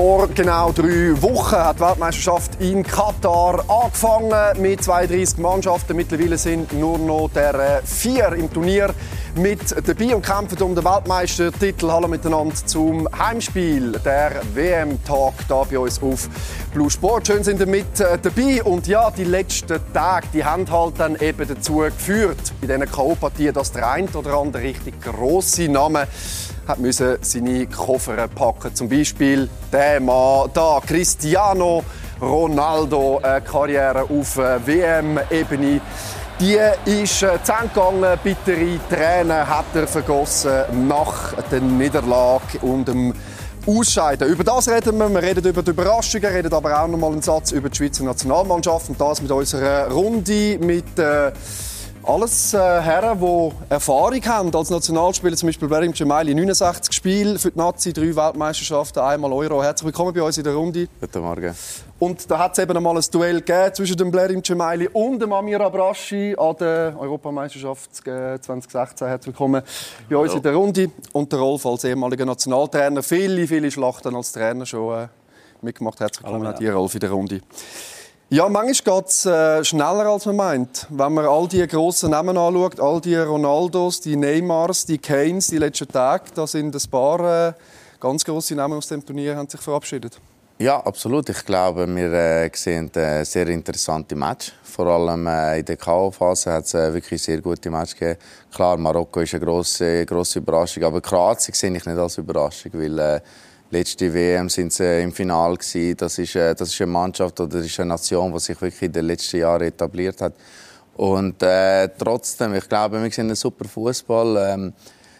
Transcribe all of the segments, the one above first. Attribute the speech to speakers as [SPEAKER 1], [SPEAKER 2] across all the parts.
[SPEAKER 1] Vor genau drei Wochen hat die Weltmeisterschaft in Katar angefangen mit 32 Mannschaften. Mittlerweile sind nur noch der vier im Turnier mit dabei und kämpfen um den Weltmeistertitel. Hallo miteinander zum Heimspiel der WM-Tag da bei uns auf Blue Sport. Schön sind ihr mit äh, dabei und ja, die letzten Tage, die haben halt dann eben dazu geführt, bei diesen K.O.-Partien, dass der ein oder andere richtig grosse Name hat müssen seine Koffer packen. Zum Beispiel der Mann da, Cristiano Ronaldo, eine Karriere auf äh, WM-Ebene. Die ist äh, zu gegangen, bittere Tränen hat er vergossen nach der Niederlage und dem Ausscheiden. Über das reden wir. Wir reden über die Überraschungen, reden aber auch noch mal einen Satz über die Schweizer Nationalmannschaft und das mit unserer Runde mit äh, alles äh, Herren, die Erfahrung haben als Nationalspieler, zum Beispiel Berim Cemaili, 69 Spiele für die Nazi, drei Weltmeisterschaften, einmal Euro. Herzlich willkommen bei uns in der Runde.
[SPEAKER 2] Guten Morgen.
[SPEAKER 1] Und da hat es eben einmal ein Duell gegeben zwischen dem Blerim Cemaili und dem Amir Abraschi an der Europameisterschaft 2016. Herzlich willkommen bei uns in der Runde. Und der Rolf als ehemaliger Nationaltrainer. Viele, viele Schlachten als Trainer schon äh, mitgemacht. Herzlich willkommen auch dir, Rolf, in der Runde. Ja, manchmal geht es äh, schneller, als man meint. Wenn man all die grossen Namen anschaut, all die Ronaldos, die Neymars, die Kanes, die letzten Tage, da sind ein paar äh, ganz grosse Namen aus dem Turnier haben sich verabschiedet.
[SPEAKER 2] Ja, absolut. Ich glaube, wir äh, sehen ein sehr interessantes Match. Vor allem äh, in der K.O.-Phase hat es äh, wirklich sehr gute Match gegeben. Klar, Marokko ist eine grosse, grosse Überraschung, aber Kroatien sehe ich nicht als Überraschung, weil äh, letzte WM sind sie im Finale. Das ist, äh, das ist eine Mannschaft oder das ist eine Nation, die sich wirklich in den letzten Jahren etabliert hat. Und äh, trotzdem, ich glaube, wir sehen einen super Fußball. Ähm,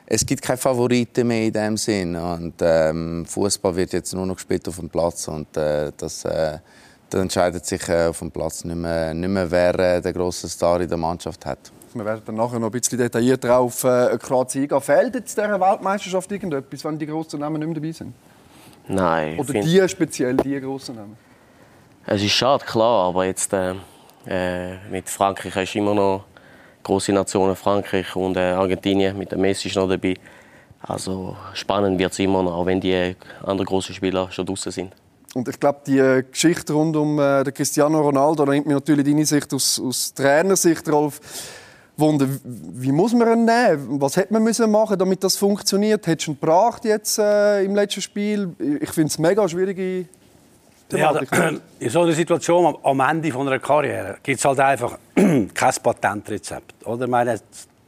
[SPEAKER 2] es gibt keine Favoriten mehr in dem Sinn und ähm, Fußball wird jetzt nur noch gespielt auf dem Platz und äh, das äh, dann entscheidet sich äh, auf dem Platz nicht mehr, nicht mehr wer äh, den grossen Star in der Mannschaft hat.
[SPEAKER 1] Wir werden dann nachher noch ein bisschen detaillierter auf äh, Kroatien eingehen. Fehlt jetzt dieser Weltmeisterschaft irgendetwas, wenn die grossen Namen nicht mehr dabei sind?
[SPEAKER 3] Nein.
[SPEAKER 1] Oder die speziell, die grossen Namen?
[SPEAKER 3] Es ist schade, klar, aber jetzt äh, äh, mit Frankreich hast du immer noch große Nationen, Frankreich und äh, Argentinien, mit dem Messi ist noch dabei. Also spannend wird es immer noch, auch wenn die anderen großen Spieler schon draußen sind.
[SPEAKER 1] Und ich glaube, die Geschichte rund um äh, Cristiano Ronaldo, da nimmt mir natürlich deine Sicht aus, aus Trainersicht, Rolf, Wunder, wie muss man ihn nehmen? Was hätte man müssen machen, damit das funktioniert? Hättest du ihn gebracht jetzt äh, im letzten Spiel? Ich finde es mega schwierige
[SPEAKER 4] Thematik. Ja, in so einer Situation am Ende von einer Karriere gibt es halt einfach kein Patentrezept. Oder? Ich meine,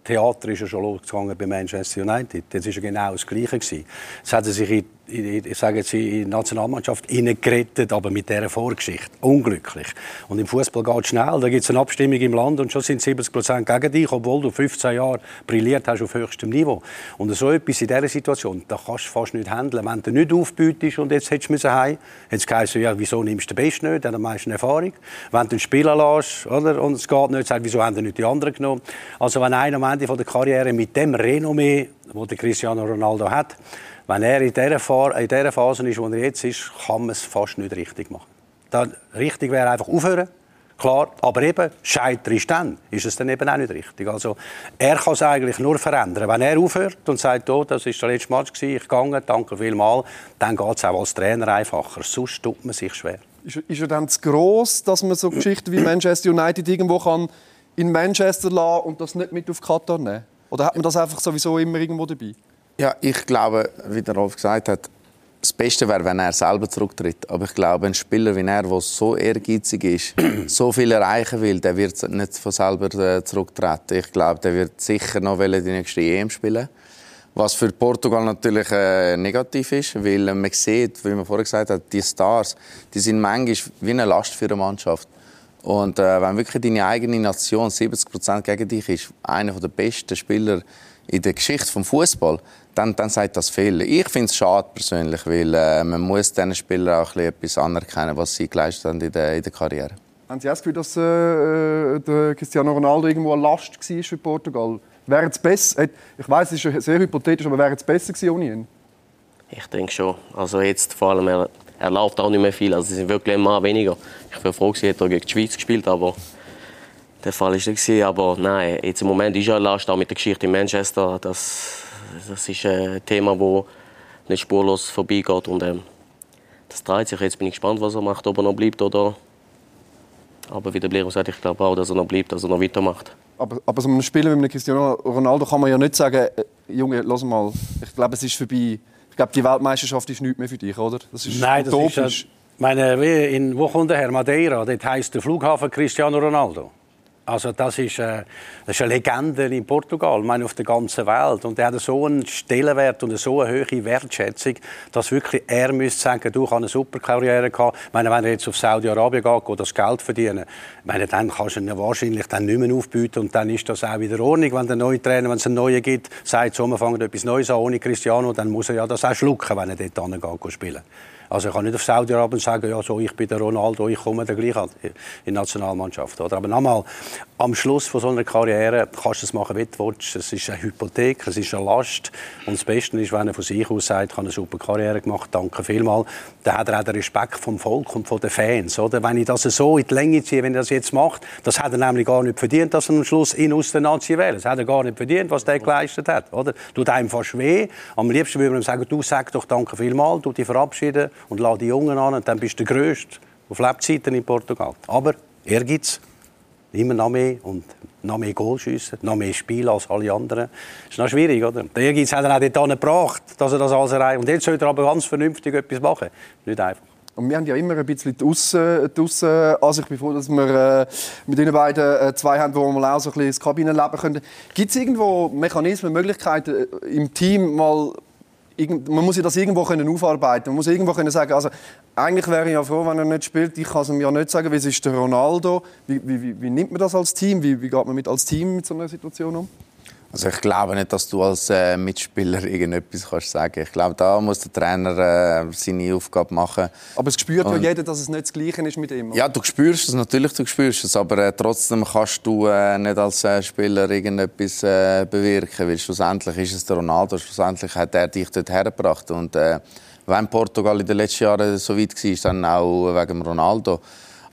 [SPEAKER 4] Theater ist ja schon losgegangen bei Manchester United. Das war ja genau das Gleiche. Es hat sich in ich sage jetzt, in die Nationalmannschaft gerettet, aber mit dieser Vorgeschichte. Unglücklich. Und im Fußball geht es schnell. Da gibt es eine Abstimmung im Land und schon sind 70 Prozent gegen dich, obwohl du 15 Jahre brilliert hast auf höchstem Niveau. Und so etwas in dieser Situation, da kannst du fast nicht handeln. Wenn du nicht aufbietest und jetzt hättest du heim, du gesagt, ja, wieso nimmst du den Besten nicht, der hat am meisten Erfahrung. Wenn du ihn spielen lässt, oder, und es geht nicht, sagst wieso haben die nicht die anderen genommen. Also wenn einer am Ende der Karriere mit dem Renommee, das Cristiano Ronaldo hat, wenn er in dieser, Phase ist, wo er jetzt ist, kann man es fast nicht richtig machen. Dann, richtig wäre einfach aufhören, klar, aber eben, scheiter ist dann, ist es dann eben auch nicht richtig. Also, er kann es eigentlich nur verändern. Wenn er aufhört und sagt, oh, das war der letzte Match, ich gehe, danke vielmals, dann geht es auch als Trainer einfacher. Sonst tut man sich schwer.
[SPEAKER 1] Ist, ist er dann zu gross, dass man so Geschichten wie Manchester United irgendwo kann in Manchester lassen und das nicht mit auf Katar nehmen? Oder hat man das einfach sowieso immer irgendwo dabei?
[SPEAKER 2] Ja, ich glaube, wie der Rolf gesagt hat, das Beste wäre, wenn er selber zurücktritt. Aber ich glaube, ein Spieler wie er, der so ehrgeizig ist, so viel erreichen will, der wird nicht von selber äh, zurücktreten. Ich glaube, der wird sicher noch die nächste EM spielen. Was für Portugal natürlich äh, negativ ist, weil äh, man sieht, wie man vorher gesagt hat, die Stars, die sind manchmal wie eine Last für eine Mannschaft. Und äh, wenn wirklich deine eigene Nation 70% gegen dich ist, einer der besten Spieler in der Geschichte des Fußball, dann, dann sagt das viel. Ich finde es schade persönlich, weil äh, man muss diesen Spielern auch etwas anerkennen, was sie geleistet haben in der, in der Karriere.
[SPEAKER 1] Haben Sie auch das Gefühl, dass äh, der Cristiano Ronaldo irgendwo eine Last war für Portugal? Wäre es besser? Ich weiß, es ist sehr hypothetisch, aber wäre es besser gewesen ohne ihn?
[SPEAKER 3] Ich denke schon. Also jetzt vor allem, er, er läuft auch nicht mehr viel. Also es sind wirklich immer weniger. Ich wäre froh gewesen, hätte er gegen die Schweiz gespielt, aber der Fall ist nicht Aber nein, jetzt im Moment ist er eine Last, auch mit der Geschichte in Manchester. Das, das ist ein Thema, das nicht spurlos vorbeigeht. Und, ähm, das dreht sich. Jetzt bin ich gespannt, was er macht, ob er noch bleibt oder. Aber wie der Blero sagt, ich glaube auch, dass er noch bleibt, dass er noch weitermacht.
[SPEAKER 1] Aber, aber so einem Spieler wie einem Cristiano Ronaldo kann man ja nicht sagen, äh, Junge, lass mal, ich glaube, es ist vorbei. Ich glaube, die Weltmeisterschaft ist nicht mehr für dich, oder?
[SPEAKER 4] Das ist Nein, das utopisch. ist... Meine, in, wo kommt der Herr Madeira? Dort heisst der Flughafen Cristiano Ronaldo. Also das ist, äh, das ist eine Legende in Portugal, ich meine auf der ganzen Welt. Und er hat so einen Stellenwert und so eine hohe Wertschätzung, dass wirklich er müsste sagen, du hast eine super Karriere gehabt. Ich meine, wenn er jetzt auf Saudi-Arabien geht, geht das Geld verdienen. Ich meine, dann kannst du ihn wahrscheinlich dann nicht mehr aufbieten und dann ist das auch wieder Ordnung, wenn der neue Trainer, wenn es einen neuen gibt, sagt, so, wir fangen etwas Neues an ohne Cristiano, dann muss er ja das auch schlucken, wenn er dort hingeht spielen. Also ich kann nicht auf Saudi-Arabien sagen, ja, so, ich bin der Ronaldo, ich komme dann gleich in die Nationalmannschaft. Oder? Aber nochmal, am Schluss von so einer Karriere kannst du es machen, wie du willst. Es ist eine Hypothek, es ist eine Last. Und das Beste ist, wenn er von sich aus sagt, ich habe eine super Karriere gemacht, danke vielmals, dann hat er auch den Respekt vom Volk und von den Fans. Oder? Wenn ich das so in die Länge ziehe, wenn er das jetzt macht, das hat er nämlich gar nicht verdient, dass er am Schluss ihn aus der Nazi wählt. Das hat er gar nicht verdient, was der geleistet hat. Oder? Tut einem fast weh. Am liebsten würde man ihm sagen, du sag doch danke vielmals, du dich verabschieden und lass die Jungen an und dann bist du der Größte auf Lebzeiten in Portugal. Aber Ehrgeiz, immer noch mehr und noch mehr Goal schiessen, noch mehr Spiel als alle anderen. Das ist noch schwierig, oder? Der Ehrgeiz hat er auch dort gebracht, dass er das alles erreicht. Und jetzt sollte er aber ganz vernünftig etwas machen. Nicht einfach.
[SPEAKER 1] Und wir haben ja immer ein bisschen die Aussen, die Aussen Ich bin dass wir äh, mit Ihnen beiden äh, zwei haben, wo wir auch so ein bisschen das Kabinenleben können. Gibt es irgendwo Mechanismen, Möglichkeiten äh, im Team mal man muss ja das irgendwo können aufarbeiten Man muss irgendwo können sagen, also eigentlich wäre ich ja froh, wenn er nicht spielt. Ich kann es ihm ja nicht sagen, wie ist der Ronaldo. Wie, wie, wie, nimmt man das als Team? Wie, wie geht man mit als Team mit so einer Situation um?
[SPEAKER 2] Also ich glaube nicht, dass du als äh, Mitspieler irgendetwas kannst sagen. Ich glaube, da muss der Trainer äh, seine Aufgabe machen.
[SPEAKER 1] Aber es spürt Und, ja jeder, dass es nicht das Gleiche ist mit ihm.
[SPEAKER 2] Oder? Ja, du spürst es natürlich, du spürst es, aber äh, trotzdem kannst du äh, nicht als äh, Spieler irgendetwas äh, bewirken, weil schlussendlich ist es der Ronaldo, schlussendlich hat er dich dort hergebracht und wenn Portugal in den letzten Jahren so weit war, dann auch wegen Ronaldo.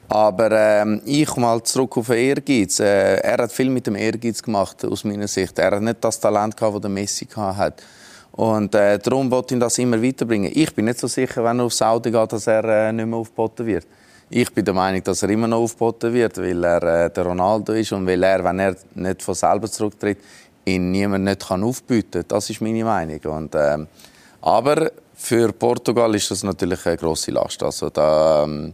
[SPEAKER 2] Aber ähm, ich komme mal zurück auf den Ehrgeiz. Äh, er hat viel mit dem Ehrgeiz gemacht, aus meiner Sicht. Er hat nicht das Talent gehabt, das der Messi hat. Und äh, darum wollte ich das immer weiterbringen. Ich bin nicht so sicher, wenn er auf Saudi geht, dass er äh, nicht mehr aufgeboten wird. Ich bin der Meinung, dass er immer noch aufgeboten wird, weil er äh, der Ronaldo ist und weil er, wenn er nicht von selber zurücktritt, ihn niemand nicht kann aufbieten. Das ist meine Meinung. Und, äh, aber für Portugal ist das natürlich eine grosse Last. Also da, ähm,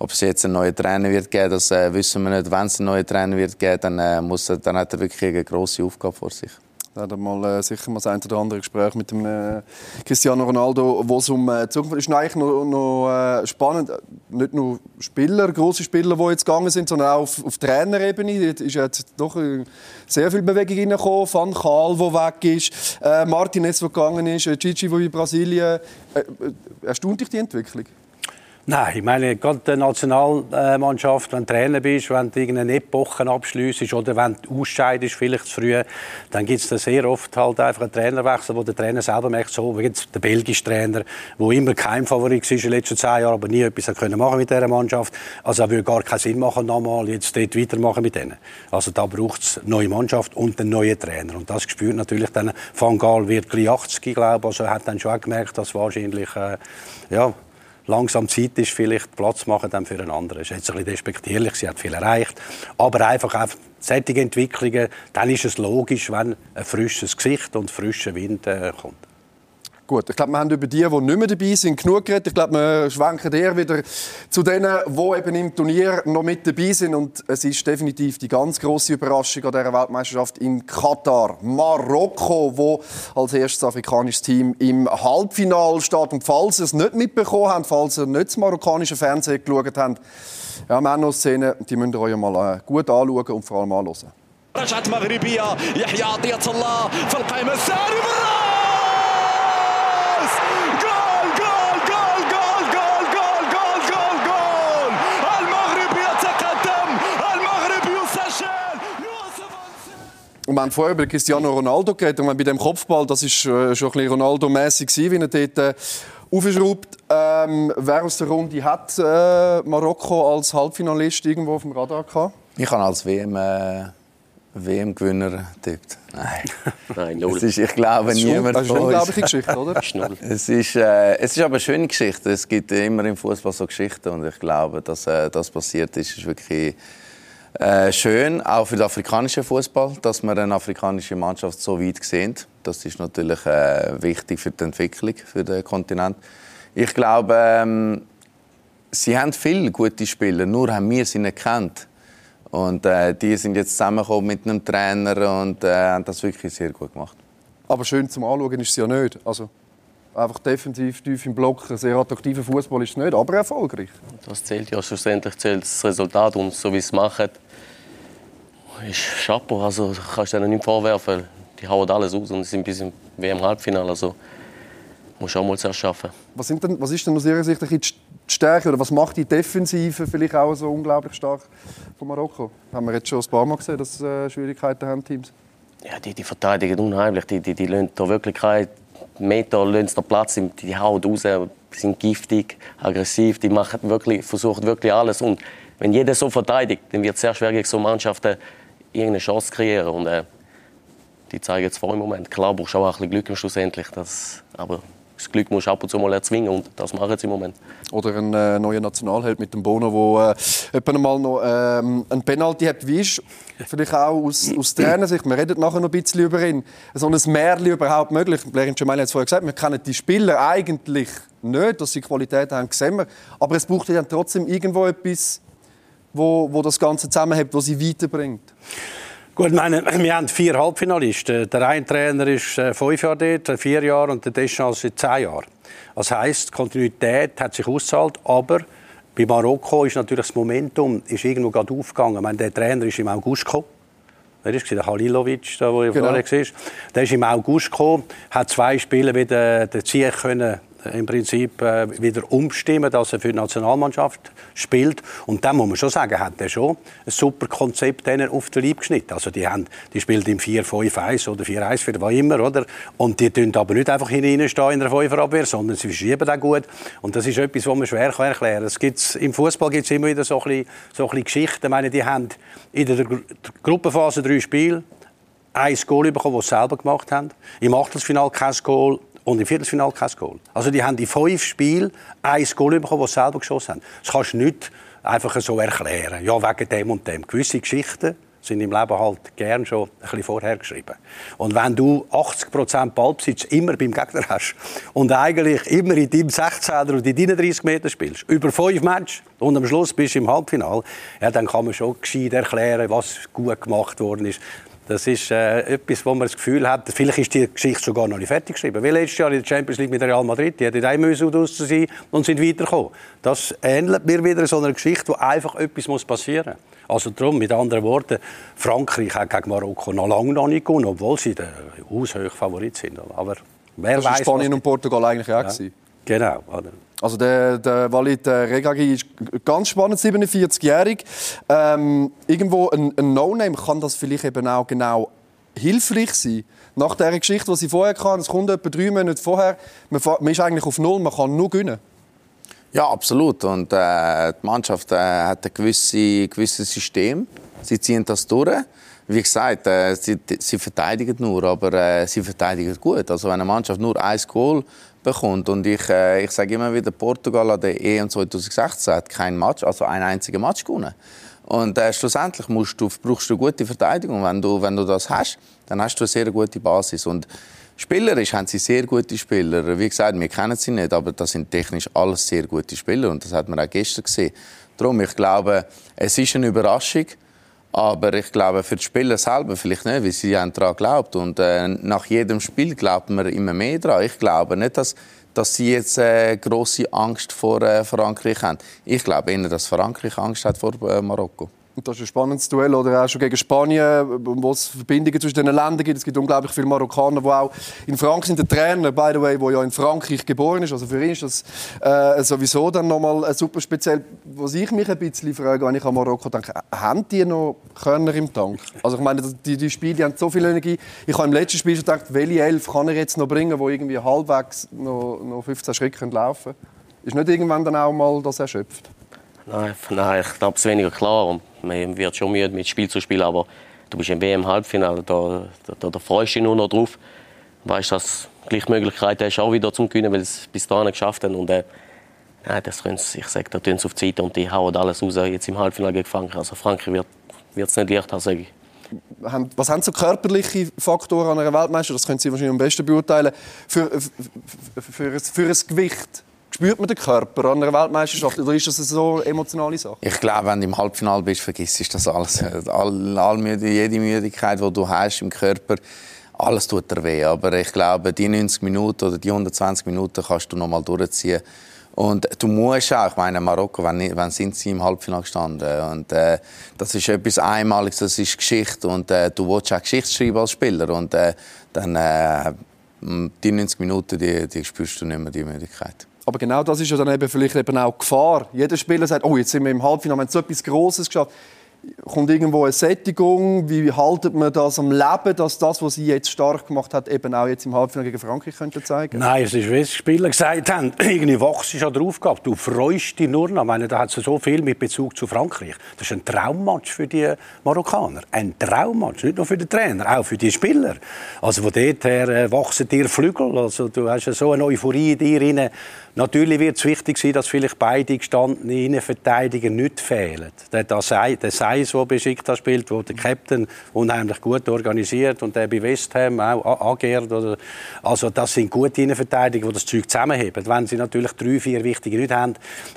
[SPEAKER 2] ob es jetzt einen neuen Trainer wird geben, das äh, wissen wir nicht. Wenn es einen neuen Trainer wird geben, dann, äh, muss er, dann hat er wirklich eine grosse Aufgabe vor sich.
[SPEAKER 1] Da hat mal äh, sicher mal das ein oder andere Gespräch mit dem äh, Cristiano Ronaldo, wo es um äh, Zukunft ist. eigentlich noch, noch äh, spannend. Nicht nur Spieler, große Spieler, die jetzt gegangen sind, sondern auch auf, auf Trainerebene. Da ist jetzt doch äh, sehr viel Bewegung reingekommen. Van Gaal, der weg ist, äh, Martinez, der gegangen ist, Gigi, der in Brasilien. Erstaunt dich die Entwicklung?
[SPEAKER 4] Nein, ich meine, gerade die Nationalmannschaft, wenn du Trainer bist, wenn du irgendeine Epoche abschliessest oder wenn du ausscheidest, vielleicht zu früh, dann gibt es sehr oft halt einfach einen Trainerwechsel, wo der Trainer selber merkt, so wie jetzt der belgische Trainer, der immer kein Favorit war in den letzten zehn Jahren, aber nie etwas können machen mit dieser Mannschaft. Also er würde gar keinen Sinn machen, nochmal jetzt dort weitermachen mit denen. Also da braucht es eine neue Mannschaft und einen neuen Trainer. Und das spürt natürlich dann, Van Gaal wird gleich 80, glaube ich, also er hat dann schon auch gemerkt, dass wahrscheinlich, äh, ja, langsam Zeit ist, vielleicht Platz machen dann für einen anderen. Das ist jetzt ein bisschen despektierlich, sie hat viel erreicht. Aber einfach, einfach solche Entwicklungen, dann ist es logisch, wenn ein frisches Gesicht und frischer Wind äh, kommt.
[SPEAKER 1] Gut, ich glaube, wir haben über die, die nicht mehr dabei sind, genug geredet. Ich glaube, wir schwenken eher wieder zu denen, die eben im Turnier noch mit dabei sind. Und es ist definitiv die ganz große Überraschung an dieser Weltmeisterschaft in Katar. Marokko, wo als erstes afrikanisches Team im Halbfinale steht. Und falls ihr es nicht mitbekommen habt, falls ihr nicht das marokkanische Fernsehen geschaut habt, ja, Männer-Szene, die müsst ihr euch mal äh, gut anschauen und vor allem anhören. رجعت مغربية يحيى عطية الله في القائمة الثانية Und wir haben vorher über Cristiano Ronaldo geredet. Und bei dem Kopfball, das ist äh, schon ein bisschen Ronaldo-mässig wie er dort äh, aufschraubt. Ähm, wer aus der Runde hat äh, Marokko als Halbfinalist irgendwo auf dem Radar gehabt?
[SPEAKER 2] Ich habe als WM äh, WM-Gewinner tippt. Nein.
[SPEAKER 3] Nein, null.
[SPEAKER 2] Es ist, ich glaube, niemand
[SPEAKER 1] Das ist eine unglaubliche Geschichte, oder?
[SPEAKER 3] Ist.
[SPEAKER 2] Es ist, äh, es ist aber eine schöne Geschichte. Es gibt immer im Fußball so Geschichten und ich glaube, dass äh, das passiert ist, ist wirklich äh, schön, auch für den afrikanischen Fußball, dass wir eine afrikanische Mannschaft so weit sehen. Das ist natürlich äh, wichtig für die Entwicklung für den Kontinent. Ich glaube, ähm, sie haben viele gute Spieler, nur haben wir sie nicht kennt. Und äh, die sind jetzt zusammengekommen mit einem Trainer und äh, haben das wirklich sehr gut gemacht.
[SPEAKER 1] Aber schön zum Anschauen ist es ja nicht. Also, einfach defensiv, tief im Block, ein sehr attraktiver Fußball ist es nicht, aber erfolgreich.
[SPEAKER 3] Das zählt ja schlussendlich zählt das Resultat und so wie es machen, ist Chapeau. Also kannst du denen nicht vorwerfen. Die hauen alles aus und sind bis im WM-Halbfinale. Also musst du auch mal zuerst schaffen.
[SPEAKER 1] Was, sind denn, was ist denn aus Ihrer Sicht die Stärke oder was macht die Defensive vielleicht auch so unglaublich stark von Marokko? Haben wir jetzt schon ein paar Mal gesehen, dass äh, Schwierigkeiten haben Teams.
[SPEAKER 3] Ja, die, die verteidigen unheimlich. Die, die, die lassen da wirklich keinen Meter lassen den Platz. Die, die hauen raus, sind giftig, aggressiv. Die machen wirklich, versuchen wirklich alles. Und wenn jeder so verteidigt, dann wird es sehr schwer, gegen so Mannschaften irgendeine Chance zu kreieren. Und, äh, die zeigen es vor im Moment. Klar, brauchst du auch ein bisschen Glück schlussendlich. Das, aber das Glück musst du ab und zu mal erzwingen und das machen sie im Moment.
[SPEAKER 1] Oder ein äh, neuer Nationalheld mit dem Bono, der äh, mal noch ähm, ein Penalty hat. Wie ist vielleicht auch aus, aus Trainersicht, wir reden nachher noch ein bisschen über ihn, so ein Märchen überhaupt möglich? Lerin Cemali hat es vorher gesagt, wir kennen die Spieler eigentlich nicht, dass sie Qualität haben, sehen wir. Aber es braucht dann trotzdem irgendwo etwas, wo, wo das Ganze zusammenhält, was sie weiterbringt.
[SPEAKER 4] Gut, meine, wir haben vier Halbfinalisten. Der eine Trainer ist äh, fünf Jahre dort, äh, vier Jahre, und der Deschamps seit zehn Jahren. Das heisst, die Kontinuität hat sich ausgezahlt, aber bei Marokko ist natürlich das Momentum ist irgendwo gerade aufgegangen. Ich meine, der Trainer ist im August gekommen. Wer war der Halilovic, der, der
[SPEAKER 1] Genau.
[SPEAKER 4] vorher war? Der ist im August gekommen, hat zwei Spiele wieder den Ziel können äh, im Prinzip äh, wieder umstimmen, dass er für die Nationalmannschaft spielt. Und dann muss man schon sagen, hat er schon ein super Konzept auf den Leib geschnitten. Also die, haben, die spielen im 4-5-1 oder 4-1, was immer, oder? Und die tun aber nicht einfach hineinstehen in der Fünferabwehr, sondern sie verschieben auch gut. Und das ist etwas, was man schwer kann erklären kann. Gibt's, Im Fußball gibt es immer wieder so ein bisschen, so ein bisschen Geschichten. Ich meine, die haben in der Gru- Gruppenphase drei Spiele, ein Goal bekommen, das sie selber gemacht haben. Im Achtelfinal kein Goal und im Viertelfinal kein Goal. Also die haben in fünf Spielen ein Goal bekommen, das sie selber geschossen haben. Das kannst du nicht einfach so erklären. Ja, wegen dem und dem. Gewisse Geschichten sind im Leben halt gern schon ein bisschen vorher geschrieben. Und wenn du 80% Ballbesitz immer beim Gegner hast und eigentlich immer in deinem 16er und in deinen 30 Meter spielst, über fünf Matches und am Schluss bist du im Halbfinale, ja, dann kann man schon gescheit erklären, was gut gemacht worden ist. Das ist äh, etwas, wo man das Gefühl hat, vielleicht ist die Geschichte sogar noch nicht fertig geschrieben. Wie letztes Jahr in der Champions League mit Real Madrid, die hätten ein müssen draussen sein und sind weitergekommen. Das ähnelt mir wieder so einer Geschichte, wo einfach etwas muss passieren muss. Also darum, mit anderen Worten, Frankreich hat gegen Marokko noch lange noch nicht gewonnen, obwohl sie der haushoch Favorit sind. Aber wer
[SPEAKER 1] Das
[SPEAKER 4] weiß,
[SPEAKER 1] Spanien und Portugal eigentlich auch.
[SPEAKER 4] Ja. Genau. Oder?
[SPEAKER 1] Also der, der Walid äh, Regagi ist ganz spannend, 47-jährig. Ähm, irgendwo ein, ein No-Name kann das vielleicht eben auch genau hilfreich sein. Nach der Geschichte, die sie vorher hatten, es kommt etwa drei Monate vorher, man, man ist eigentlich auf Null, man kann nur gewinnen.
[SPEAKER 2] Ja, absolut. Und äh, die Mannschaft äh, hat ein gewisse, gewisses System. Sie ziehen das durch. Wie gesagt, äh, sie, sie verteidigen nur, aber äh, sie verteidigen gut. Also wenn eine Mannschaft nur ein Goal bekommt und ich, äh, ich sage immer wieder, Portugal an der EM 2016 hat kein Match, also ein einziger Match gewonnen. Und äh, schlussendlich musst du, brauchst du gute Verteidigung. Wenn du, wenn du das hast, dann hast du eine sehr gute Basis. Und Spielerisch haben sie sehr gute Spieler. Wie gesagt, wir kennen sie nicht, aber das sind technisch alles sehr gute Spieler und das hat man auch gestern gesehen. Darum, ich glaube, es ist eine Überraschung, aber ich glaube für die Spieler selber vielleicht nicht, weil sie daran geglaubt und äh, nach jedem Spiel glaubt man immer mehr daran. Ich glaube nicht, dass dass sie jetzt äh, große Angst vor äh, Frankreich haben. Ich glaube eher, dass Frankreich Angst hat vor äh, Marokko.
[SPEAKER 1] Das ist ein spannendes Duell. Oder auch schon gegen Spanien, wo es Verbindungen zwischen den Ländern gibt. Es gibt unglaublich viele Marokkaner, die auch in Frankreich sind. Der Trainer, by the way, der ja in Frankreich geboren ist. Also für ihn ist das äh, sowieso dann nochmal super speziell. Was ich mich ein bisschen frage, wenn ich an Marokko denke, haben die noch Körner im Tank? Also ich meine, die, die Spiele haben so viel Energie. Ich habe im letzten Spiel schon gedacht, welche elf kann er jetzt noch bringen, wo irgendwie halbwegs noch, noch 15 Schritte laufen können. Ist nicht irgendwann dann auch mal das erschöpft?
[SPEAKER 3] Nein, nein, ich glaube, es ist weniger klar. Man wird schon müde, mit Spiel zu spielen. Aber du bist im WM-Halbfinale, da, da, da, freust du dich nur noch drauf. Weißt, dass du gleich Möglichkeiten hast, auch wieder zum Gewinnen, weil es bis dahin geschafft haben. Und, äh, ja, das können sie, ich sage, da tun sie auf die Seite und die hauen alles raus, jetzt im Halbfinale gegen Frankreich. Also Frankreich wird es nicht leicht haben, sage ich.
[SPEAKER 1] Was haben so körperliche Faktoren an einer Weltmeisterschaft? Das können Sie wahrscheinlich am besten beurteilen. Für, für, für, für ein Gewicht Spürt man den Körper an einer Weltmeisterschaft oder ist das eine so emotionale Sache?
[SPEAKER 2] Ich glaube, wenn du im Halbfinale bist, vergisst du das alles. All, all jede Müdigkeit, die du hast im Körper, alles tut dir weh. Aber ich glaube, die 90 Minuten oder die 120 Minuten kannst du noch mal durchziehen. Und du musst auch, ich meine, Marokko, wenn, wenn sind sie im Halbfinale gestanden? Und äh, das ist etwas Einmaliges, das ist Geschichte. Und äh, du willst auch Geschichte schreiben als Spieler. Und äh, dann, äh, die 90 Minuten, die, die spürst du nicht mehr, die Müdigkeit.
[SPEAKER 1] Aber genau das ist ja dann eben vielleicht eben auch Gefahr. Jeder Spieler sagt, oh, jetzt sind wir im Halbfinale, wir haben so etwas Grosses geschafft kommt irgendwo eine Sättigung? Wie haltet man das am Leben, dass das, was sie jetzt stark gemacht hat, eben auch jetzt im Halbfinale gegen Frankreich könnte zeigen?
[SPEAKER 4] Nein, es ist wie die Spieler gesagt haben, irgendwie wachst du an der Aufgabe. Du freust dich nur noch. Ich meine, da hat es so viel mit Bezug zu Frankreich. Das ist ein Traummatch für die Marokkaner. Ein Traummatch, nicht nur für den Trainer, auch für die Spieler. Also von dort her äh, wachsen dir Flügel. Also du hast so eine Euphorie in dir rein. Natürlich wird es wichtig sein, dass vielleicht beide gestandenen Innenverteidiger nicht fehlen. Der, der Seis, der beschickt hat, spielt, wo der Captain unheimlich gut organisiert und der bei West Ham auch agiert. Also das sind gute Innenverteidiger, die das Zeug zusammenheben. Wenn sie natürlich drei, vier wichtige Leute haben,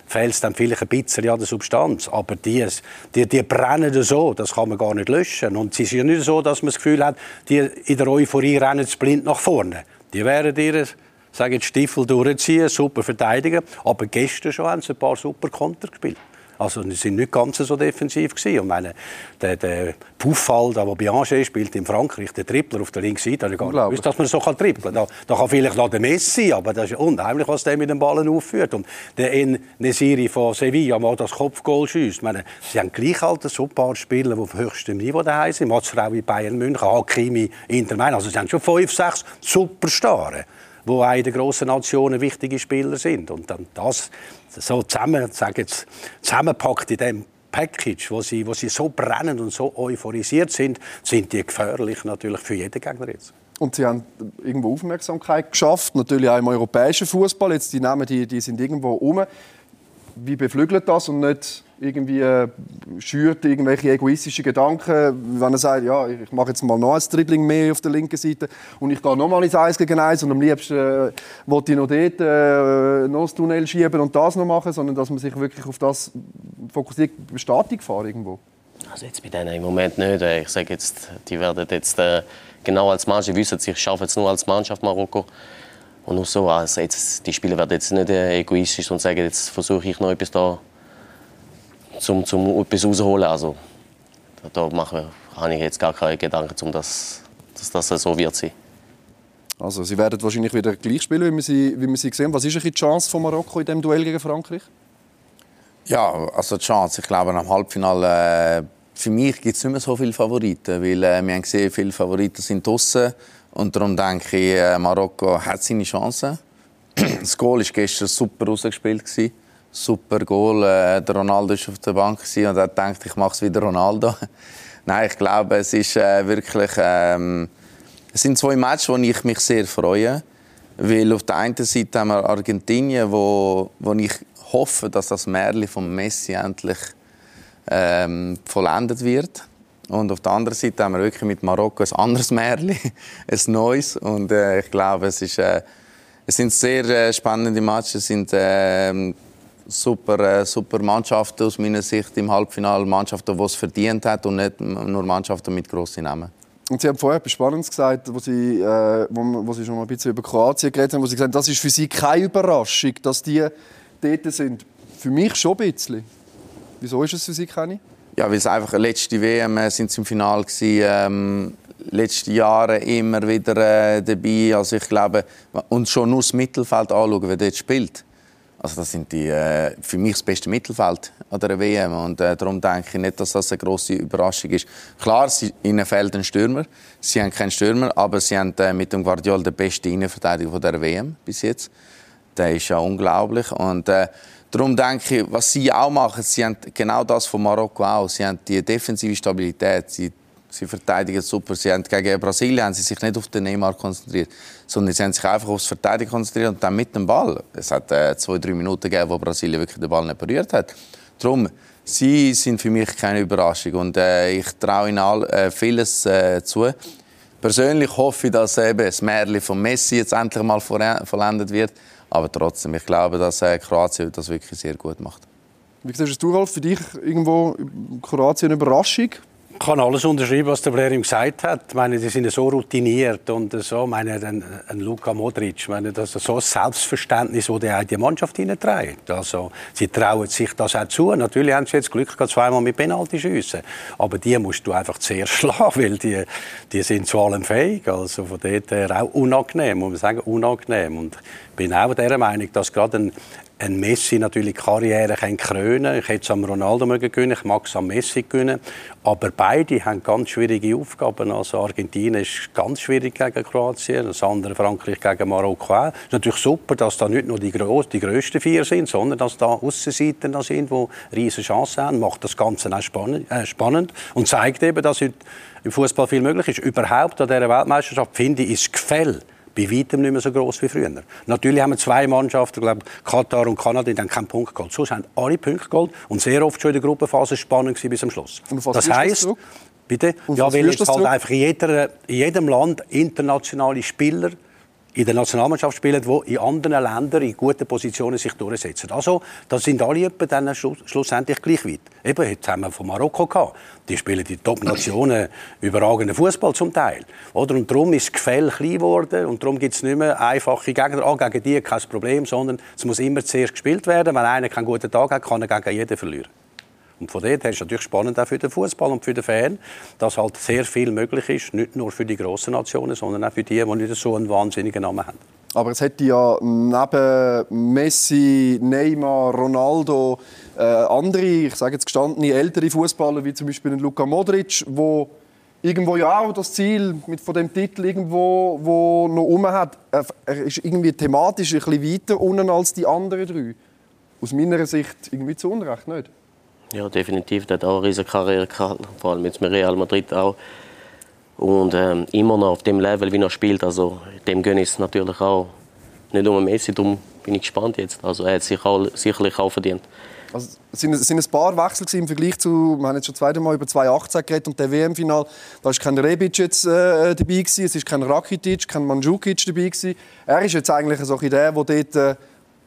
[SPEAKER 4] fehlt es dann vielleicht ein bisschen an der Substanz. Aber die, die, die brennen so, das kann man gar nicht löschen. Und es ist ja nicht so, dass man das Gefühl hat, die in der Euphorie rennen blind nach vorne. Die wären ihr sage jetzt Stiefel durchziehen, super verteidigen. Aber gestern schon haben sie ein paar super Konter gespielt. Also sie sind nicht ganz so defensiv gewesen. Und meine, der, der Puffall, der, der Bianchet spielt in Frankreich, der Tripler auf der linken Seite, habe ich gar nicht gewusst, dass man so kann trippeln kann. Da, da kann vielleicht noch der Messi, aber das ist unheimlich, was der mit dem Ballen aufführt. Und der in Nesiri von Sevilla mal das Kopfgoal schießt. Meine, sie haben gleich halt so ein paar Spieler, die auf höchstem Niveau daheim sind. Mazraoui, Bayern München, Hakimi, Inter Mailand. Also sie haben schon fünf, sechs Superstars wo auch in den grossen Nationen wichtige Spieler sind. Und dann das so zusammen, sage jetzt, zusammenpackt in dem Package, wo sie, wo sie so brennend und so euphorisiert sind, sind die gefährlich natürlich für jeden Gegner jetzt.
[SPEAKER 1] Und sie haben irgendwo Aufmerksamkeit geschafft, natürlich auch im europäischen Fußball. Jetzt die Namen, die, die sind irgendwo um. Wie beflügelt das und nicht irgendwie äh, schürt irgendwelche egoistischen Gedanken, wenn er sagt, ja, ich mache jetzt mal noch ein Dribbling mehr auf der linken Seite und ich gehe noch mal ins Eis gegen Eis und am liebsten äh, wollte ich noch dort äh, noch das Tunnel schieben und das noch machen, sondern dass man sich wirklich auf das fokussiert, Statik fahren irgendwo.
[SPEAKER 3] Also jetzt bei denen im Moment nicht. Äh, ich sage jetzt, die werden jetzt äh, genau als Mannschaft wissen, sie schaffen es nur als Mannschaft Marokko. Und nur so, also jetzt, die Spieler werden jetzt nicht äh, egoistisch und sagen, jetzt versuche ich noch etwas da zum, zum etwas rausholen. Also, da mache, habe ich jetzt gar keine Gedanken, um das, dass das so wird sein.
[SPEAKER 1] Also, Sie werden wahrscheinlich wieder gleich spielen, wie wir sie, wie wir sie gesehen haben. Was ist die Chance von Marokko in dem Duell gegen Frankreich?
[SPEAKER 2] Ja, also die Chance. Ich glaube, am Halbfinale äh, für mich gibt es nicht mehr so viele Favoriten, weil äh, wir haben gesehen, viele Favoriten sind draußen und darum denke ich, äh, Marokko hat seine Chancen. das Goal war gestern super rausgespielt super Goal. Äh, der Ronaldo war auf der Bank und hat gedacht, ich mache es wieder Ronaldo. Nein, ich glaube, es ist äh, wirklich. Ähm, es sind zwei Matches, wo ich mich sehr freue. Weil auf der einen Seite haben wir Argentinien, wo, wo ich hoffe, dass das Märchen von Messi endlich ähm, vollendet wird. Und auf der anderen Seite haben wir wirklich mit Marokko ein anderes Märchen, ein neues. Und äh, ich glaube, es, ist, äh, es sind sehr äh, spannende Matches. Es sind äh, super, super Mannschaften aus meiner Sicht im Halbfinale. Mannschaften, die es verdient hat und nicht nur Mannschaften mit grossen Namen.
[SPEAKER 1] Und Sie haben vorher etwas Spannendes gesagt, wo Sie, äh, wo, wo Sie schon mal ein bisschen über Kroatien geredet haben, wo Sie gesagt haben, das ist für Sie keine Überraschung, dass die dort sind. Für mich schon ein bisschen. Wieso ist es für Sie keine?
[SPEAKER 2] Ja, weil es einfach letzte WM äh, sind sie im Finale gewesen, ähm, letzte Jahre immer wieder äh, dabei. Also ich glaube, und schon nur das Mittelfeld anschauen, wer dort spielt. Also das sind die, äh, für mich das beste Mittelfeld an der WM und äh, darum denke ich nicht, dass das eine große Überraschung ist. Klar, sie, ihnen fehlt ein Stürmer. Sie haben keinen Stürmer, aber sie haben äh, mit dem Guardiola den besten Innenverteidiger der WM bis jetzt. Der ist ja unglaublich und äh, darum denke ich, was sie auch machen, sie haben genau das von Marokko auch. Sie haben die defensive Stabilität. Sie Sie verteidigen super. Sie haben, gegen Brasilien haben sie sich nicht auf den Neymar konzentriert, sondern sie haben sich einfach aufs Verteidigen konzentriert und dann mit dem Ball. Es hat äh, zwei, drei Minuten gegeben, wo Brasilien wirklich den Ball nicht berührt hat. Darum, sie sind für mich keine Überraschung und äh, ich traue ihnen all, äh, vieles äh, zu. Persönlich hoffe ich, dass eben das Märchen von Messi jetzt endlich mal vollendet wird. Aber trotzdem, ich glaube, dass äh, Kroatien das wirklich sehr gut macht.
[SPEAKER 1] Wie siehst du, Rolf, für dich irgendwo Kroatien eine Überraschung?
[SPEAKER 4] Ich kann alles unterschreiben, was der Blair ihm gesagt hat. Ich meine, die sind so routiniert und so. Ich meine, ein, ein Luka Modric, ich meine, das ist so ein Selbstverständnis, das er in die Mannschaft hineinträgt. Also, sie trauen sich das auch zu. Natürlich haben sie jetzt Glück gehabt, zweimal mit Penalty schiessen. Aber die musst du einfach zuerst schlagen, weil die, die sind zu allem fähig. Also von dort her auch unangenehm, muss man sagen, unangenehm. Und ich bin auch der Meinung, dass gerade ein, ein Messi natürlich Karriere kann krönen Ich hätte es am Ronaldo mögen gewinnen, ich mag es am Messi gewinnen. Aber beide haben ganz schwierige Aufgaben. Also Argentinien ist ganz schwierig gegen Kroatien, das andere Frankreich gegen Marokko. Es ist natürlich super, dass da nicht nur die, gross, die grössten vier sind, sondern dass da Aussenseiter da sind, die riesige Chancen haben. Macht das Ganze auch spannend, äh, spannend und zeigt eben, dass heute im Fußball viel möglich ist. Überhaupt an dieser Weltmeisterschaft finde ich, ist Gefälle bei weitem nicht mehr so groß wie früher. Natürlich haben wir zwei Mannschaften, glaube Katar und Kanada, die haben keinen Punkt geholt. Sonst haben alle Punkte geholt und sehr oft schon in der Gruppenphase spannend bis zum Schluss.
[SPEAKER 1] das heisst,
[SPEAKER 4] bitte, ja, weil jetzt halt einfach in, jeder, in jedem Land internationale Spieler in der Nationalmannschaft spielen, die in anderen Ländern in guten Positionen sich durchsetzen. Also, da sind alle dann schlussendlich gleich weit. Eben, jetzt haben wir von Marokko gehabt. Die spielen die Top-Nationen überragenden Fußball zum Teil. Oder? Und darum ist das Gefäll klein geworden und darum gibt es nicht mehr einfache Gegner. Ah, gegen die kein Problem, sondern es muss immer zuerst gespielt werden. Wenn einer keinen guten Tag hat, kann er gegen jeden verlieren. Und von dort her ist es natürlich spannend auch für den Fußball und für den Fan, dass halt sehr viel möglich ist, nicht nur für die grossen Nationen, sondern auch für die, die nicht so einen wahnsinnigen Namen haben.
[SPEAKER 1] Aber es hätte ja neben Messi, Neymar, Ronaldo äh, andere, ich sage jetzt gestandene ältere Fußballer wie zum Beispiel Luka Modric, wo irgendwo ja auch das Ziel mit von dem Titel irgendwo wo noch um hat. Er ist irgendwie thematisch ein bisschen weiter unten als die anderen drei. Aus meiner Sicht irgendwie zu Unrecht nicht.
[SPEAKER 3] Ja, definitiv. Der hat auch eine riesige Karriere gehabt, vor allem jetzt mit Real Madrid auch. Und ähm, immer noch auf dem Level, wie er spielt. Also, dem gönne ich es natürlich auch. Nicht nur Messi, darum bin ich gespannt jetzt. Also, er hat sich auch, sicherlich auch verdient.
[SPEAKER 1] Also, es sind, sind ein paar Wechsel im Vergleich zu, wir haben jetzt schon zweite Mal über 2018 geredet und der WM-Final, da war kein Rebic jetzt äh, dabei gewesen, es ist kein Rakitic, kein Mandzukic dabei gewesen. Er ist jetzt eigentlich so der, der dort äh,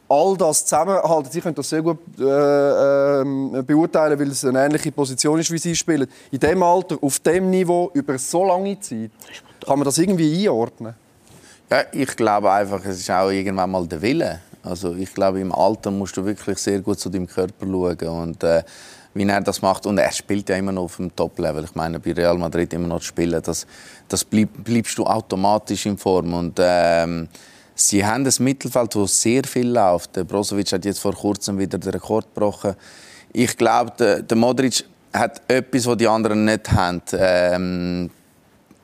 [SPEAKER 1] all das zusammenhalten. Sie können das sehr gut äh, äh, beurteilen, weil es eine ähnliche Position ist, wie Sie spielen. In dem Alter, auf dem Niveau, über so lange Zeit, kann man das irgendwie einordnen?
[SPEAKER 2] Ja, ich glaube einfach, es ist auch irgendwann mal der Wille. Also ich glaube, im Alter musst du wirklich sehr gut zu deinem Körper schauen und äh, wie er das macht. Und er spielt ja immer noch auf dem Top-Level. Ich meine, bei Real Madrid immer noch zu spielen, das, das bleib, bleibst du automatisch in Form. Und, ähm, Sie haben ein Mittelfeld, wo sehr viel läuft. Der Brozovic hat jetzt vor kurzem wieder den Rekord gebrochen. Ich glaube, der, der Modric hat etwas, was die anderen nicht haben. Ähm,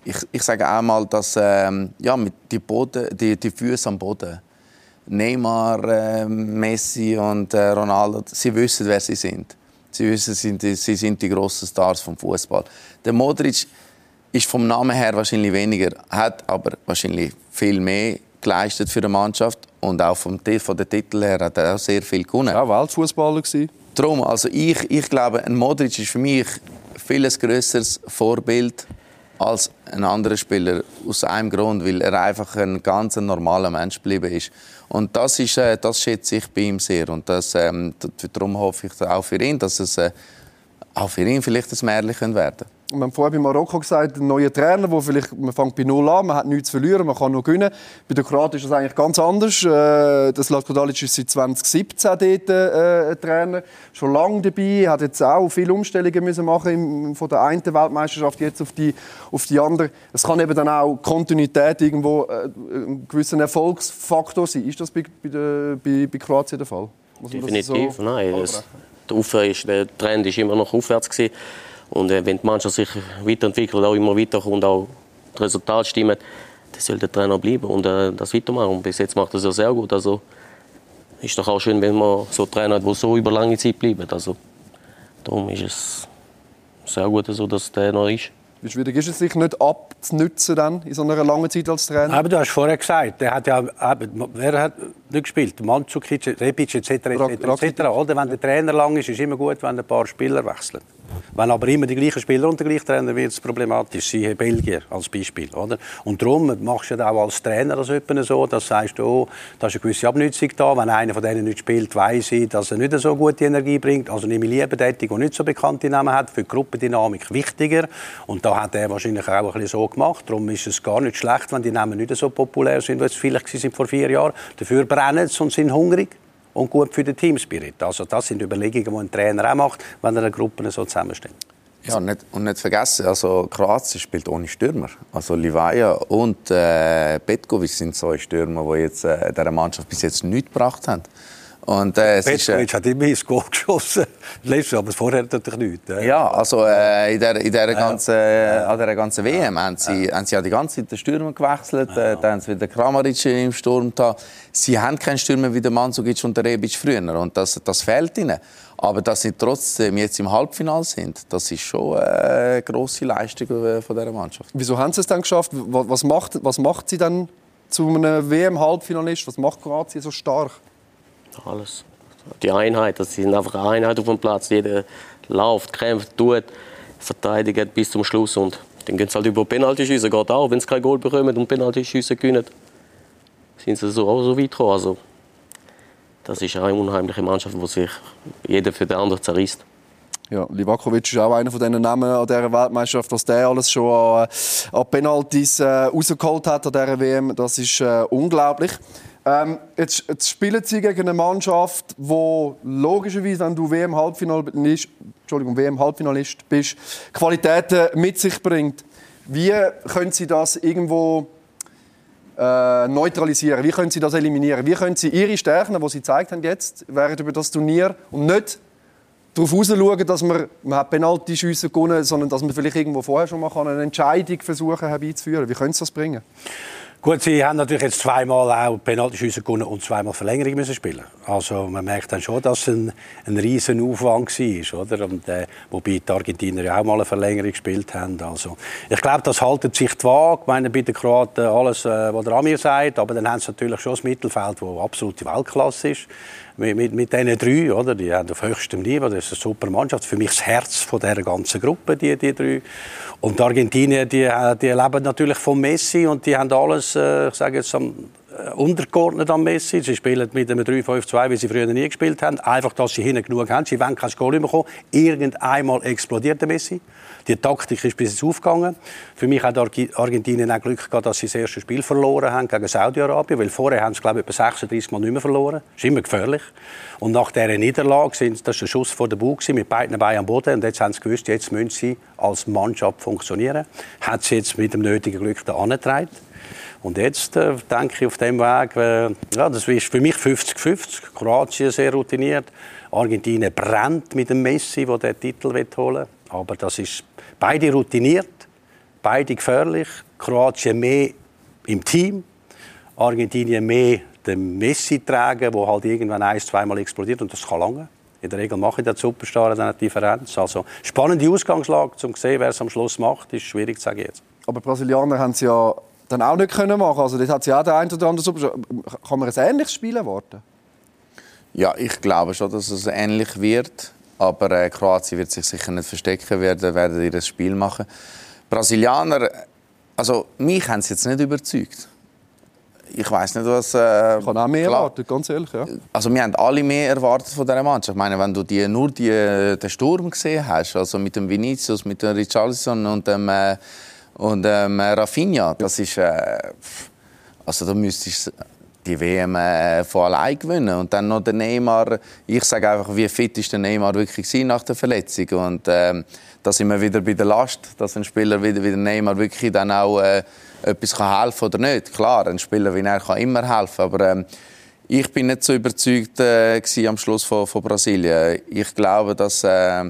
[SPEAKER 2] ich, ich sage auch mal, dass ähm, ja, mit die, Boden, die, die Füße am Boden. Neymar, äh, Messi und äh, Ronaldo, sie wissen, wer sie sind. Sie wissen, sie sind, sie sind die grossen Stars vom Fußball. Der Modric ist vom Namen her wahrscheinlich weniger, hat aber wahrscheinlich viel mehr geleistet für die Mannschaft und auch vom, von den Titel her hat er auch sehr viel gewonnen.
[SPEAKER 1] Ja, Weltfußballer gewesen.
[SPEAKER 2] Darum, also ich, ich glaube, ein Modric ist für mich viel größeres Vorbild als ein anderer Spieler aus einem Grund, weil er einfach ein ganz normaler Mensch geblieben ist. Und das, ist, äh, das schätze ich bei ihm sehr. Und das, ähm, darum hoffe ich auch für ihn, dass es äh, auch für ihn vielleicht ein Märchen werden.
[SPEAKER 1] Wir haben vorher bei Marokko gesagt, ein neuer Trainer, wo vielleicht, man fängt bei Null an, man hat nichts zu verlieren, man kann nur gewinnen. Bei den Kroaten ist das eigentlich ganz anders. Äh, das Latko Dalic ist seit 2017 dort äh, Trainer, schon lange dabei, hat jetzt auch viele Umstellungen müssen machen von der einen Weltmeisterschaft jetzt auf die, auf die andere. Es kann eben dann auch Kontinuität irgendwo äh, ein gewisser Erfolgsfaktor sein. Ist das bei, bei, der, bei, bei Kroatien der Fall?
[SPEAKER 3] Definitiv, so nein. Das, der, ist, der Trend ist immer noch aufwärts gewesen. Und äh, wenn die Mannschaft sich weiterentwickelt, auch immer weiterkommt, auch das Resultat stimmt, dann soll der Trainer bleiben und äh, das weitermachen. Und bis jetzt macht er es ja sehr gut. Also ist doch auch schön, wenn man so Trainer hat, der so über lange Zeit bleibt. Also darum ist es sehr gut, so, dass der noch ist.
[SPEAKER 1] Wie schwierig ist es, sich nicht abzunutzen dann in so einer langen Zeit als Trainer?
[SPEAKER 4] Aber du hast vorher gesagt, der hat ja, wer hat nicht gespielt? Mandzukic, Rebic etc. etc. etc. Oder wenn der Trainer lang ist, ist es immer gut, wenn ein paar Spieler wechseln. Wenn aber immer die gleichen Spieler und der gleiche Trainer wird es problematisch. Siehe Belgier als Beispiel. Oder? Und darum machst du ja auch als Trainer das so, dass du sagst, oh, da ist eine gewisse Abnutzung da. Wenn einer von denen nicht spielt, weiß ich, dass er nicht so gute Energie bringt. Also nehme ich lieber den, der nicht so bekannte Namen hat, für die Gruppendynamik wichtiger. Und da hat er wahrscheinlich auch ein so gemacht. Darum ist es gar nicht schlecht, wenn die Namen nicht so populär sind, wie es vielleicht sind vor vier Jahren. Dafür brennen sie und sind hungrig und gut für den Teamspirit. Also das sind Überlegungen, die ein Trainer auch macht, wenn er eine Gruppe so zusammenstellt.
[SPEAKER 2] Ja, und nicht, und nicht vergessen, also Kroatien spielt ohne Stürmer. Also Livaja und äh, Petkovic sind zwei Stürmer, die jetzt äh, dieser Mannschaft bis jetzt nichts gebracht haben.
[SPEAKER 4] Und, äh, es ist, äh, hat immer ins Goal geschossen, letztes aber vorher natürlich nicht.
[SPEAKER 2] Äh. Ja, also äh, in der, in der ganzen, äh, an dieser ganzen WM haben sie, haben sie ja die ganze Zeit den Stürmer gewechselt, äh, dann haben sie wieder Kramaric im Sturm da. Sie haben keinen Stürmer wie der Mandzukic und der Rebic früher und das, das fehlt ihnen. Aber dass sie trotzdem jetzt im Halbfinale sind, das ist schon eine grosse Leistung äh, von dieser Mannschaft.
[SPEAKER 1] Wieso haben sie es dann geschafft? Was macht, was macht sie dann zu einem WM-Halbfinalist? Was macht Kroatien so stark?
[SPEAKER 3] Alles. Die Einheit, das sind einfach eine Einheit auf dem Platz. Jeder läuft, kämpft, tut, verteidigt bis zum Schluss. Und dann gehen sie halt über Penaltyschüsse, geht auch. Wenn sie kein Goal bekommen und Penaltyschüsse gewinnen, sind sie so, auch so weit gekommen. Also, das ist eine unheimliche Mannschaft, wo sich jeder für den anderen zerreißt.
[SPEAKER 1] Ja, Livakovic ist auch einer von diesen Namen an dieser Weltmeisterschaft, was der alles schon an, an Penalties äh, rausgeholt hat an dieser WM. Das ist äh, unglaublich. Ähm, jetzt, jetzt, spielen sie gegen eine Mannschaft, wo logischerweise, wenn du WM-Halbfinalist WM bist, Qualitäten mit sich bringt. Wie können sie das irgendwo äh, neutralisieren? Wie können sie das eliminieren? Wie können sie ihre Stärken, die sie gezeigt haben jetzt während über das Turnier und nicht darauf schauen, dass man, man Penalty-Schüsse gewonnen sondern dass man vielleicht irgendwo vorher schon mal eine Entscheidung versuchen herbeizuführen. Wie können sie das bringen?
[SPEAKER 4] Gut, sie haben natürlich jetzt zweimal auch Penaltyschüsse gewonnen und zweimal Verlängerung müssen spielen. Also man merkt dann schon, dass es ein, ein riesen Aufwand war, oder? Und, äh, wobei die Argentinier ja auch mal eine Verlängerung gespielt haben. Also ich glaube, das haltet sich die Waage. Ich meine, bei den Kroaten alles, äh, was der Amir sagt, aber dann haben sie natürlich schon das Mittelfeld, das absolute Weltklasse ist mit, mit, mit diesen drei, oder? die haben auf höchstem Niveau, das ist eine super Mannschaft, für mich das Herz von dieser ganzen Gruppe, die, die drei. Und die Argentinier, die, die leben natürlich von Messi und die haben alles, äh, ich sage jetzt, am, äh, untergeordnet am Messi. Sie spielen mit einem 3-5-2, wie sie früher nie gespielt haben. Einfach, dass sie hinten genug haben. Sie wollen kein Goal bekommen. Irgendeinmal explodiert der Messi. Die Taktik ist bis jetzt aufgegangen. Für mich hat Argentinien auch Glück gehabt, dass sie das erste Spiel verloren haben gegen Saudi-Arabien, weil vorher haben sie glaube ich etwa 36 Mal nicht mehr verloren. Das ist immer gefährlich. Und nach dieser Niederlage sind das ein Schuss vor der Bug mit beiden Beinen am Boden und jetzt haben sie gewusst, jetzt müssen sie als Mannschaft funktionieren. Hat sie jetzt mit dem nötigen Glück da angetragen. Und jetzt äh, denke ich auf dem Weg, äh, ja, das ist für mich 50-50. Kroatien sehr routiniert. Argentinien brennt mit dem Messi, der den Titel holen will. Aber das ist beide routiniert, beide gefährlich. Kroatien mehr im Team, Argentinien mehr den Messi tragen, der halt irgendwann ein, zweimal explodiert und das kann lange. In der Regel mache ich den Superstar eine Differenz. Also spannende Ausgangslage, um zu sehen, wer es am Schluss macht, ist schwierig zu sagen jetzt.
[SPEAKER 1] Aber Brasilianer haben es ja dann auch nicht können machen. Also dort hat ja auch der ein oder andere. Kann man ein ähnliches Spiel erwarten?
[SPEAKER 2] Ja, ich glaube schon, dass es ähnlich wird. Aber äh, Kroatien wird sich sicher nicht verstecken, werden, werden ihr Spiel machen. Brasilianer, also mich haben sie jetzt nicht überzeugt. Ich weiß nicht, was. Äh,
[SPEAKER 1] ich habe auch mehr klar. erwartet, ganz ehrlich. Ja.
[SPEAKER 2] Also wir haben alle mehr erwartet von dieser Mannschaft. Ich meine, wenn du die, nur die, den Sturm gesehen hast, also mit dem Vinicius, mit dem Richarlison und dem äh, und ähm, Rafinha, das ist äh, also da müsstest die WM äh, von allein gewinnen. Und dann noch der Neymar. Ich sage einfach, wie fit ist der Neymar wirklich nach der Verletzung. Und äh, da sind wir wieder bei der Last, dass ein Spieler wie, wie der Neymar wirklich dann auch äh, etwas kann helfen oder nicht. Klar, ein Spieler wie er kann immer helfen, aber ähm, ich bin nicht so überzeugt äh, am Schluss von, von, Brasilien. Ich glaube, dass äh,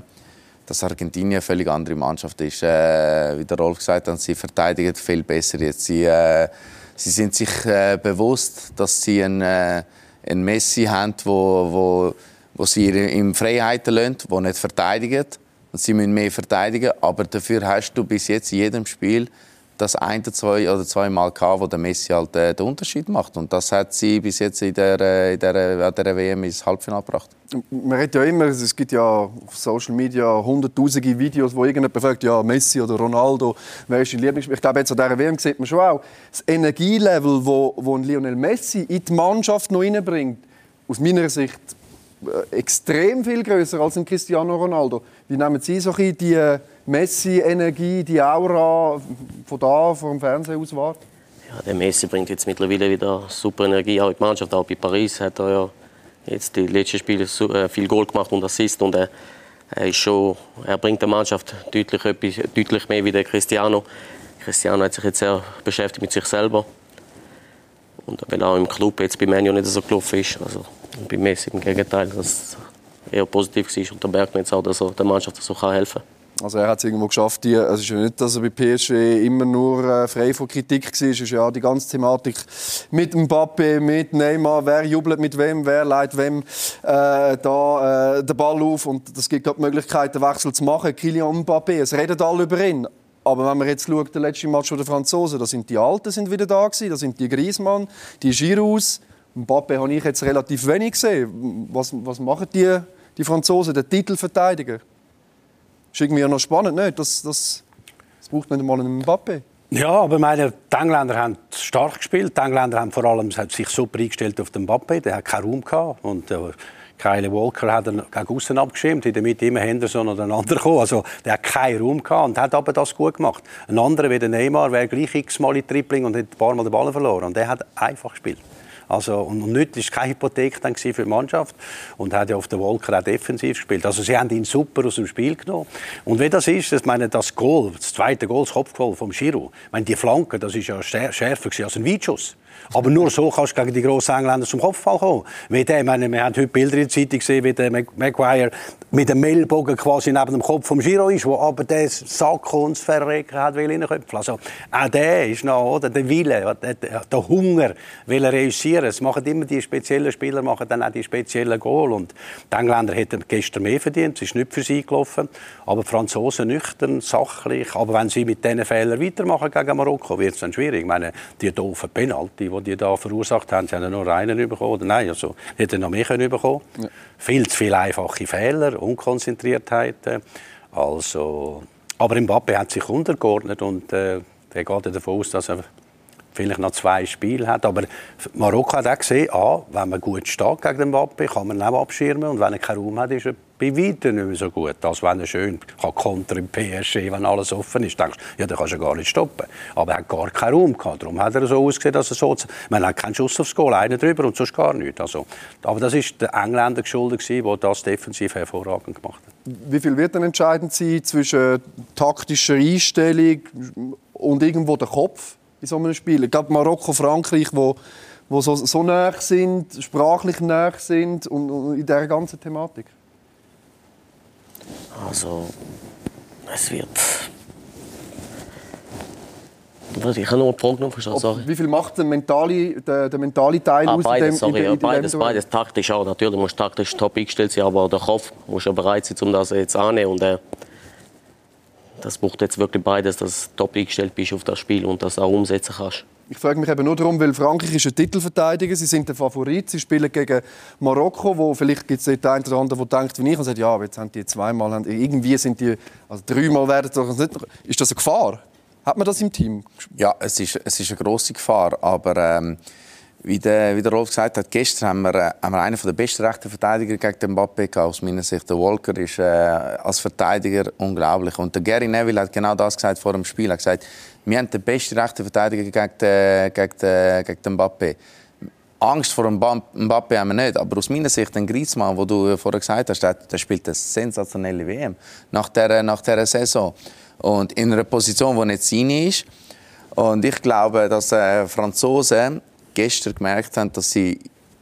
[SPEAKER 2] dass Argentinien eine völlig andere Mannschaft ist. Äh, wie der Rolf gesagt hat, sie verteidigen viel besser jetzt. Sie, äh, Sie sind sich äh, bewusst, dass sie einen, äh, einen Messi haben, wo, wo, wo sie in Freiheiten lassen, der nicht verteidigt. und sie müssen mehr verteidigen. Aber dafür hast du bis jetzt in jedem Spiel das ein, zwei oder zwei Mal gehabt, wo der Messi halt äh, den Unterschied macht. Und das hat sie bis jetzt in der, äh, in der, in der WM ins Halbfinale gebracht.
[SPEAKER 1] Man redet ja immer, es gibt ja auf Social Media hunderttausende Videos, wo irgendjemand fragt, ja, Messi oder Ronaldo, wer ist dein Lieblingsspieler? Ich glaube, jetzt an dieser WM sieht man schon auch, das Energielevel, wo, wo Lionel Messi in die Mannschaft noch reinbringt, aus meiner Sicht äh, extrem viel größer als ein Cristiano Ronaldo. Wie nehmen Sie so die Messi-Energie, die Aura von da, vom Fernsehen aus wahr?
[SPEAKER 3] Ja, der Messi bringt jetzt mittlerweile wieder super Energie auch in die Mannschaft. Auch bei Paris hat er ja jetzt die letzten Spiele äh, viel Goal gemacht und Assist und er, er, ist schon, er bringt der Mannschaft deutlich, deutlich mehr wie der Cristiano. Cristiano hat sich jetzt sehr beschäftigt mit sich selber und weil auch im Club jetzt bei Manu nicht so gelaufen ist. Also bei Messi im Gegenteil, dass es eher positiv war und da merkt man jetzt auch, dass er der Mannschaft so helfen kann.
[SPEAKER 1] Also er hat es irgendwo geschafft. Die, es ist ja nicht, dass er bei PSG immer nur äh, frei von Kritik war. Es ist ja die ganze Thematik mit Mbappe, mit Neymar, wer jubelt mit wem, wer leitet wem äh, da äh, den Ball auf und das gibt die Möglichkeit, den Wechsel zu machen. Kylian Mbappe, es redet alle über ihn. Aber wenn man jetzt schaut, der letzte Match der Franzosen, da sind die Alten sind wieder da gewesen, da sind die Griezmann, die Giroud. Mbappe habe ich jetzt relativ wenig gesehen. Was, was machen die, die Franzosen, der Titelverteidiger? ist irgendwie noch spannend, nicht? Das, das, das braucht nicht einmal einen Mbappe.
[SPEAKER 4] Ja, aber meine, die Engländer haben stark gespielt. Die Engländer haben vor allem sich super eingestellt auf den Mbappe. Der hat keinen Raum gehabt. Und, äh, Kyle Walker hat er gegen außen abgeschirmt, in der Mitte immer Henderson oder ein anderer gekommen. Also, der hat keinen Raum gehabt und hat aber das gut gemacht. Ein anderer wie der Neymar wäre gleich x-mal in Tripling und hat ein paar Mal den Ball verloren. Und der hat einfach gespielt. Also, und, nicht, war keine Hypothek dann für die Mannschaft und hat ja auf der Wolke auch defensiv gespielt. Also sie haben ihn super aus dem Spiel genommen. Und wie das ist, ich meine, das Goal, das zweite Goal, das Kopfgoal vom Giro, meine, die Flanke, das ist ja schärfer als ein Weitschuss. Aber nur so kannst du gegen die grossen Engländer zum Kopfball kommen. Wie der, meine, wir haben heute Bilder in der Zeitung gesehen, wie der Maguire mit dem Mehlbogen quasi neben dem Kopf vom Giro ist, wo aber der Sack und das Verrecken hat will reinköpfen. Also auch der ist noch, oder, der Wille, der, Hunger will reüssieren. Es machen immer die speziellen Spieler, machen dann auch die speziellen Goal. Und die Engländer hätten gestern mehr verdient, es ist nicht für sie gelaufen. Aber die Franzosen nüchtern, sachlich. Aber wenn sie mit diesen Fehlern weitermachen gegen Marokko, wird es dann schwierig. Ich meine, die doofen Penalty, die die da verursacht haben, sie haben nur einen bekommen. Oder nein, also, hätten noch mehr können bekommen. Ja. Viel zu viele einfache Fehler, Unkonzentriertheit. Also, aber Mbappe hat sich untergeordnet und äh, der geht davon aus, dass er vielleicht noch zwei Spiele hat. Aber Marokko hat auch gesehen, ah, wenn man gut steht gegen den Mbappe, kann man ihn auch abschirmen. Und wenn er keinen Raum hat, ist er bei weitem nicht mehr so gut, als wenn er schön kann kontern im PSG, wenn alles offen ist. Denkst, ja, dann kannst du gar nicht stoppen. Aber er hat gar keinen Raum gehabt. Darum hat er so ausgesehen, dass er so... Man hat keinen Schuss aufs Goal, einen drüber und sonst gar nichts. Also, aber das ist der Engländer geschuldet, der das defensiv hervorragend gemacht hat.
[SPEAKER 1] Wie viel wird dann entscheidend sein zwischen taktischer Einstellung und irgendwo der Kopf in so einem Spiel? Glaube, Marokko, Frankreich, wo wo so, so nah sind, sprachlich nah sind und, und in dieser ganzen Thematik?
[SPEAKER 3] Also, es wird. Ich habe nur eine Frage verstanden, sorry.
[SPEAKER 1] Wie viel macht der mentale, der, der mentale Teil
[SPEAKER 3] ah, aus? Beides, dem, sorry, in, in, in beides, beides. Taktisch auch. Natürlich muss taktisch top eingestellt sein, aber der Kopf muss ja bereit sein, um das jetzt anzunehmen. Und, äh, das braucht jetzt wirklich beides, dass du top eingestellt bist auf das Spiel und das auch umsetzen kannst.
[SPEAKER 1] Ich frage mich eben nur darum, weil Frankreich ist ein Titelverteidiger, sie sind der Favorit, sie spielen gegen Marokko, wo vielleicht gibt es den einen oder anderen, der denkt wie ich und sagt, ja, aber jetzt haben die zweimal, haben, irgendwie sind die, also dreimal werden doch nicht, ist das eine Gefahr? Hat man das im Team?
[SPEAKER 2] Ja, es ist, es ist eine große Gefahr, aber ähm, wie, der, wie der Rolf gesagt hat, gestern haben wir, äh, haben wir einen der besten rechten Verteidiger gegen den Mbappé gehabt. Aus meiner Sicht, der Walker ist äh, als Verteidiger unglaublich. Und der Gary Neville hat genau das gesagt vor dem Spiel. Er hat gesagt, wir haben den besten rechten Verteidiger gegen den, gegen den, gegen den Mbappé. Angst vor dem Mbappé haben wir nicht. Aber aus meiner Sicht, den Griezmann, den du vorher gesagt hast, der, der spielt eine sensationelle WM. Nach dieser, nach dieser Saison. Und in einer Position, die nicht seine ist. Und ich glaube, dass äh, Franzosen gestern gemerkt haben, dass sie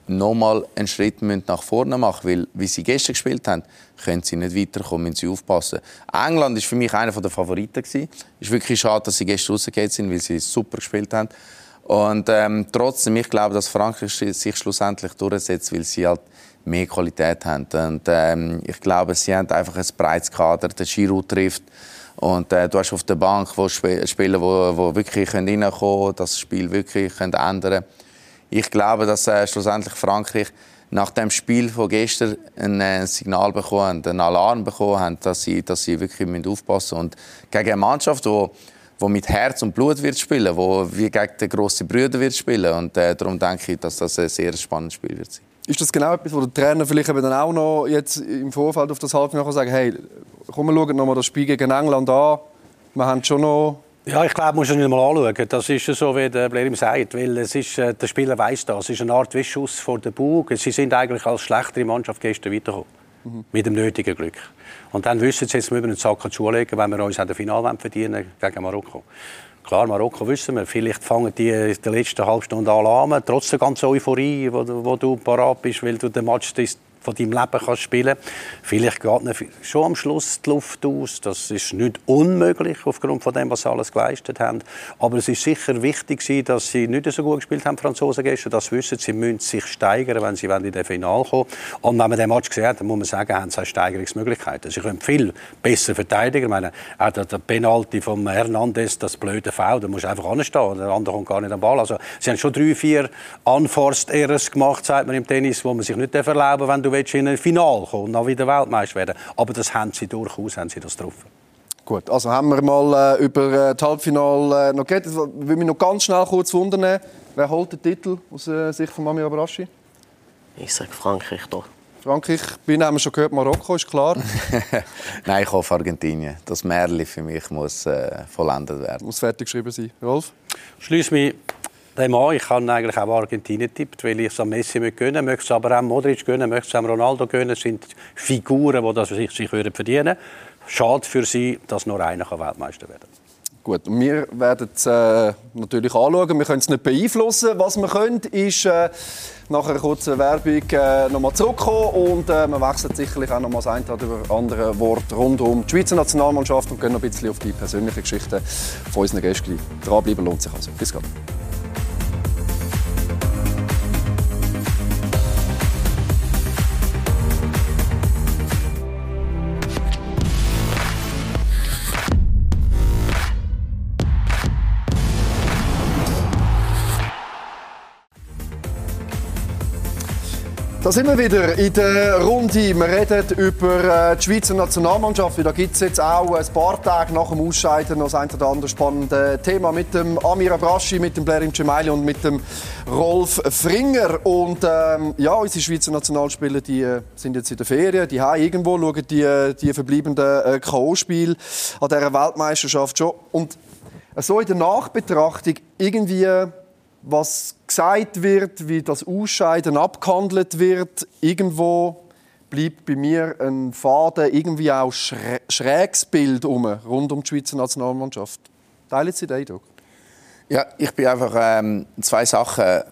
[SPEAKER 2] nochmal einen Schritt nach vorne machen müssen. Weil, wie sie gestern gespielt haben, können sie nicht weiterkommen, müssen sie aufpassen. England war für mich einer der Favoriten. Es ist wirklich schade, dass sie gestern rausgegangen sind, weil sie super gespielt haben. Und ähm, trotzdem, ich glaube, dass Frankreich sich schlussendlich durchsetzt, weil sie halt mehr Qualität haben. Und ähm, ich glaube, sie haben einfach ein breites Kader. Der Giroud trifft. Und äh, du hast auf der Bank wo Spieler, die wo wirklich reinkommen können, das Spiel wirklich können ändern Ich glaube, dass äh, schlussendlich Frankreich nach dem Spiel von gestern ein äh, Signal bekommen, einen Alarm bekommen haben, dass sie, dass sie wirklich aufpassen müssen. Und gegen eine Mannschaft, die wo mit Herz und Blut wird spielen, wo wie gegen den grossen Brüder wird spielen. Und äh, darum denke ich, dass das ein sehr spannendes Spiel wird sein.
[SPEAKER 1] Ist das genau etwas, wo der Trainer vielleicht eben dann auch noch jetzt im Vorfeld auf das Halbfinale sagen hey, komm, wir schauen noch mal das Spiel gegen England an. Wir haben schon noch
[SPEAKER 4] ja, ich glaube, man muss es nicht mal anschauen. Das ist so, wie der Blair sagt. Weil es ist, äh, der Spieler weiß das. Es ist eine Art Wischschuss vor der Bug. Sie sind eigentlich als schlechtere Mannschaft gestern weitergekommen. Mhm. Mit dem nötigen Glück. Und dann wissen sie, jetzt müssen wir einen Sack zulegen, wenn wir uns an der Finale verdienen gegen Marokko. Klar, Marokko wissen wir, vielleicht fangen die in der letzten halben Stunde an, trotz der ganzen Euphorie, wo, wo du parat bist, weil du den Match von deinem Leben kannst spielen Vielleicht geht schon am Schluss die Luft aus. Das ist nicht unmöglich aufgrund von dem, was sie alles geleistet haben. Aber es ist sicher wichtig, dass sie nicht so gut gespielt haben, Franzosen gestern. Das wissen sie, müssen sich steigern, wenn sie in den Final kommen Und wenn man den Match gesehen hat, dann muss man sagen, haben sie Steigerungsmöglichkeiten. Sie können viel besser verteidigen. Ich meine, auch der Penalty von Hernandez, das blöde Foul, da muss einfach anstehen. Der andere kommt gar nicht am Ball. Also, sie haben schon drei, vier Unforced Errors gemacht, sagt man im Tennis, wo man sich nicht erlauben darf, wenn du willst in ein Finale kommen und noch wieder Weltmeister werden. Aber das haben sie durchaus, haben sie das getroffen.
[SPEAKER 1] Gut, also haben wir mal äh, über äh, das Halbfinale äh, noch geredet. Ich will mich noch ganz schnell kurz wundern. Wer holt den Titel aus äh, Sicht von Mami Abraschi?
[SPEAKER 3] Ich sage Frankreich doch.
[SPEAKER 1] Frankreich, bin haben wir schon gehört, Marokko ist klar.
[SPEAKER 2] Nein, ich hoffe Argentinien. Das Märchen für mich muss äh, vollendet werden.
[SPEAKER 1] Muss fertig geschrieben sein. Rolf?
[SPEAKER 4] Schließe mich dem an. Ich habe eigentlich auch Argentinien tippt, weil ich es am Messi gönnen möchte, es aber auch Modric gönnen, möchte es auch Ronaldo gönnen. Das sind Figuren, die das sich, sich verdienen. Schade für sie, dass nur einer Weltmeister werden kann.
[SPEAKER 1] Gut, wir werden es äh, natürlich anschauen. Wir können es nicht beeinflussen. Was wir können, ist äh, nach einer kurzen Werbung äh, nochmal zurückkommen und äh, wir wechseln sicherlich auch noch mal das eine oder andere Wort rund um die Schweizer Nationalmannschaft und gehen noch ein bisschen auf die persönliche Geschichte von unseren Gästen. Dranbleiben lohnt sich also. Bis gleich. Da sind wir wieder in der Runde. Wir reden über äh, die Schweizer Nationalmannschaft. Da gibt es jetzt auch ein paar Tage nach dem Ausscheiden noch ein oder andere spannende Thema mit dem Amir Abraschi, mit dem Blair Cemaili und mit dem Rolf Fringer. Und ähm, ja, unsere Schweizer Nationalspieler die, äh, sind jetzt in der Ferien, die haben irgendwo, schauen die, äh, die verbleibenden äh, K.O.-Spiele an dieser Weltmeisterschaft schon. Und so in der Nachbetrachtung irgendwie was gesagt wird, wie das Ausscheiden abgehandelt wird, irgendwo bleibt bei mir ein Faden, irgendwie auch schräges Bild um, rund um die Schweizer Nationalmannschaft. Teilen Sie den Eindruck?
[SPEAKER 2] Ja, ich bin einfach ähm, zwei Sachen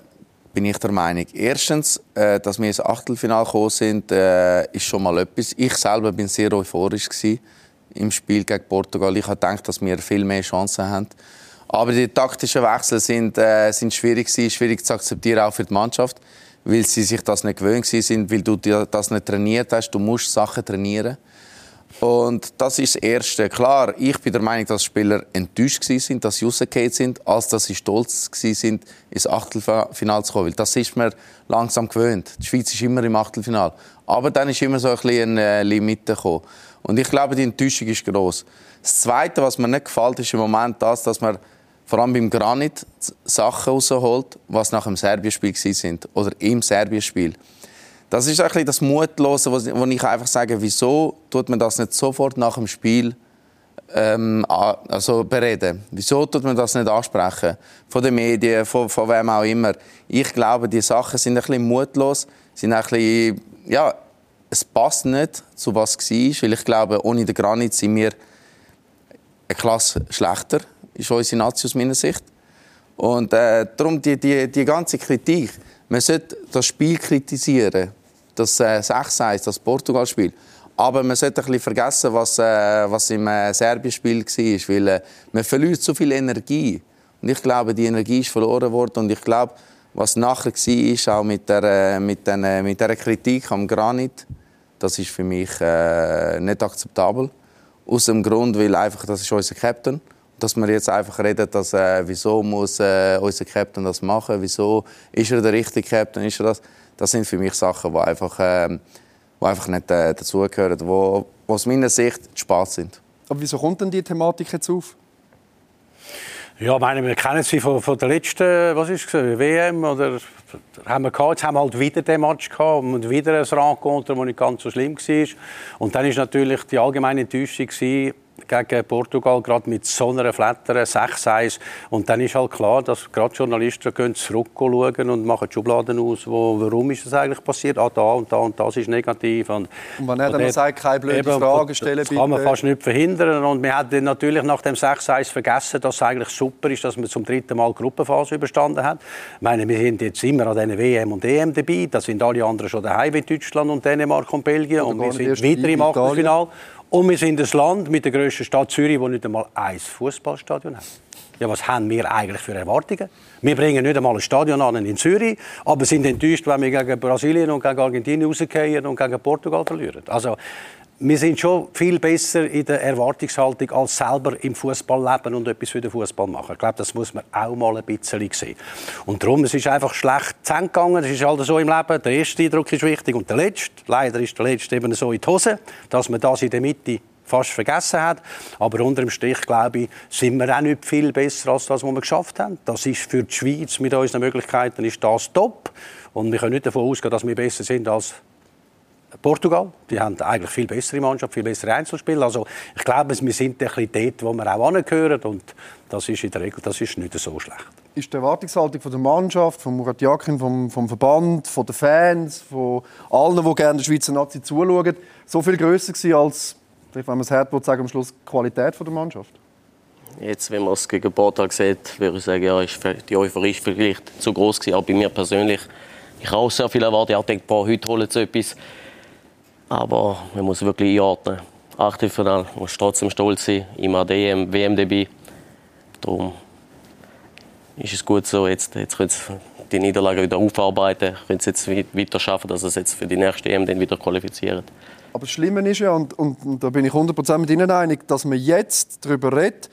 [SPEAKER 2] bin ich der Meinung. Erstens, äh, dass wir ins Achtelfinale gekommen sind, äh, ist schon mal etwas. Ich selber bin sehr euphorisch im Spiel gegen Portugal. Ich habe gedacht, dass wir viel mehr Chancen haben. Aber die taktischen Wechsel sind, äh, sind schwierig gewesen, schwierig zu akzeptieren, auch für die Mannschaft, weil sie sich das nicht gewöhnt sind, weil du das nicht trainiert hast. Du musst Sachen trainieren. Und das ist das Erste. Klar, ich bin der Meinung, dass Spieler enttäuscht sind, dass sie rausgefallen sind, als dass sie stolz sind, ins Achtelfinale zu kommen. Weil das ist mir langsam gewöhnt. Die Schweiz ist immer im Achtelfinale. Aber dann ist immer so ein bisschen eine Limite gekommen. Und ich glaube, die Enttäuschung ist groß. Das Zweite, was mir nicht gefällt, ist im Moment das, dass man vor allem beim Granit Sachen rausholt, was nach dem Serbien-Spiel sind oder im Serbien-Spiel. Das ist ein das Mutlose, wo ich einfach sage, wieso tut man das nicht sofort nach dem Spiel ähm, also bereden? Wieso tut man das nicht ansprechen? Von den Medien, von, von wem auch immer. Ich glaube, die Sachen sind ein bisschen mutlos, sind ein bisschen, ja, es passt nicht zu was war, weil ich glaube, ohne den Granit sind wir eine Klasse schlechter ist unsere Nazi aus meiner Sicht. Und äh, darum die, die, die ganze Kritik. Man sollte das Spiel kritisieren, das äh, 6-1, das Portugal-Spiel. Aber man sollte ein bisschen vergessen, was, äh, was im äh, Serbien-Spiel war. Weil äh, man verliert so viel Energie. Und ich glaube, die Energie ist verloren worden. Und ich glaube, was nachher war, auch mit der, mit, den, mit der Kritik am Granit, das ist für mich äh, nicht akzeptabel. Aus dem Grund, weil einfach, das ist unser Captain. Dass wir jetzt einfach reden, dass, äh, wieso muss äh, unser Captain das machen, wieso ist er der richtige Captain, ist er das? Das sind für mich Sachen, die einfach, äh, die einfach nicht äh, dazugehören, die, die aus meiner Sicht Spaß sind.
[SPEAKER 1] Aber wieso kommt denn die Thematik jetzt auf?
[SPEAKER 4] Ja, meine, wir kennen sie von, von der letzten, was ist es, WM oder haben wir gehabt. Jetzt haben wir halt wieder den Match gehabt und wieder ein Rencontre, das nicht ganz so schlimm war. Und dann ist natürlich die allgemeine Enttäuschung gewesen, gegen Portugal, gerade mit so einer Flatter, 6-1. Und dann ist halt klar, dass gerade Journalisten gehen zurückschauen und machen Schubladen aus, wo, warum ist das eigentlich passiert? Ah, da und da und das ist negativ. Und,
[SPEAKER 1] und wenn er dann noch sagt, keine blöde eben, Fragen stellen,
[SPEAKER 4] Das kann man fast nicht verhindern. Und wir haben natürlich nach dem 6-1 vergessen, dass es eigentlich super ist, dass man zum dritten Mal die Gruppenphase überstanden hat. Ich meine, wir sind jetzt immer an diesen WM und EM dabei. Da sind alle anderen schon daheim, wie Deutschland und Dänemark und Belgien. Und, und wir sind wieder im Achtelfinale. Und wir sind das Land mit der grössten Stadt Zürich, das nicht einmal ein Fußballstadion hat. Ja, was haben wir eigentlich für Erwartungen? Wir bringen nicht einmal ein Stadion an in Zürich, aber sind enttäuscht, wenn wir gegen Brasilien und gegen Argentinien rausgehen und gegen Portugal verlieren. Also, wir sind schon viel besser in der Erwartungshaltung als selber im Fußball leben und etwas für den Fußball machen. Ich glaube, das muss man auch mal ein bisschen sehen. Und darum, es ist einfach schlecht gegangen. Es ist halt so im Leben. Der erste Eindruck ist wichtig und der letzte. Leider ist der letzte eben so in die Hose, dass man das in der Mitte fast vergessen hat. Aber unter dem Strich, glaube ich, sind wir auch nicht viel besser als das, was wir geschafft haben. Das ist für die Schweiz mit unseren Möglichkeiten ist das top. Und wir können nicht davon ausgehen, dass wir besser sind als Portugal. Die haben eigentlich viel bessere Mannschaft, viel bessere Einzelspiele. Also ich glaube, wir sind ein bisschen dort, wo wir auch angehören und das ist in der Regel das ist nicht so schlecht.
[SPEAKER 1] Ist die Erwartungshaltung von der Mannschaft, von Murat Yakin, vom, vom Verband, von den Fans, von allen, die gerne der Schweizer Nazi zuschauen, so viel grösser gewesen als, wenn man es hart sagen, am Schluss die Qualität der Mannschaft?
[SPEAKER 3] Jetzt, wenn man es gegen Portugal sieht, würde ich sagen, ja, ist die Euphorie ist vielleicht zu groß gewesen. Aber bei mir persönlich, ich habe auch sehr viel erwartet. Ich habe gedacht, boah, heute holen sie etwas. Aber man muss wirklich einordnen. Achtelfinale, muss trotzdem stolz sein. Immer DM, WM dabei. Darum ist es gut so. Jetzt, jetzt können sie die Niederlage wieder aufarbeiten, können sie jetzt weiter schaffen, dass sie es jetzt für die nächste EM dann wieder qualifizieren.
[SPEAKER 1] Aber das Schlimme ist ja, und, und, und da bin ich 100% mit Ihnen einig, dass man jetzt darüber redet,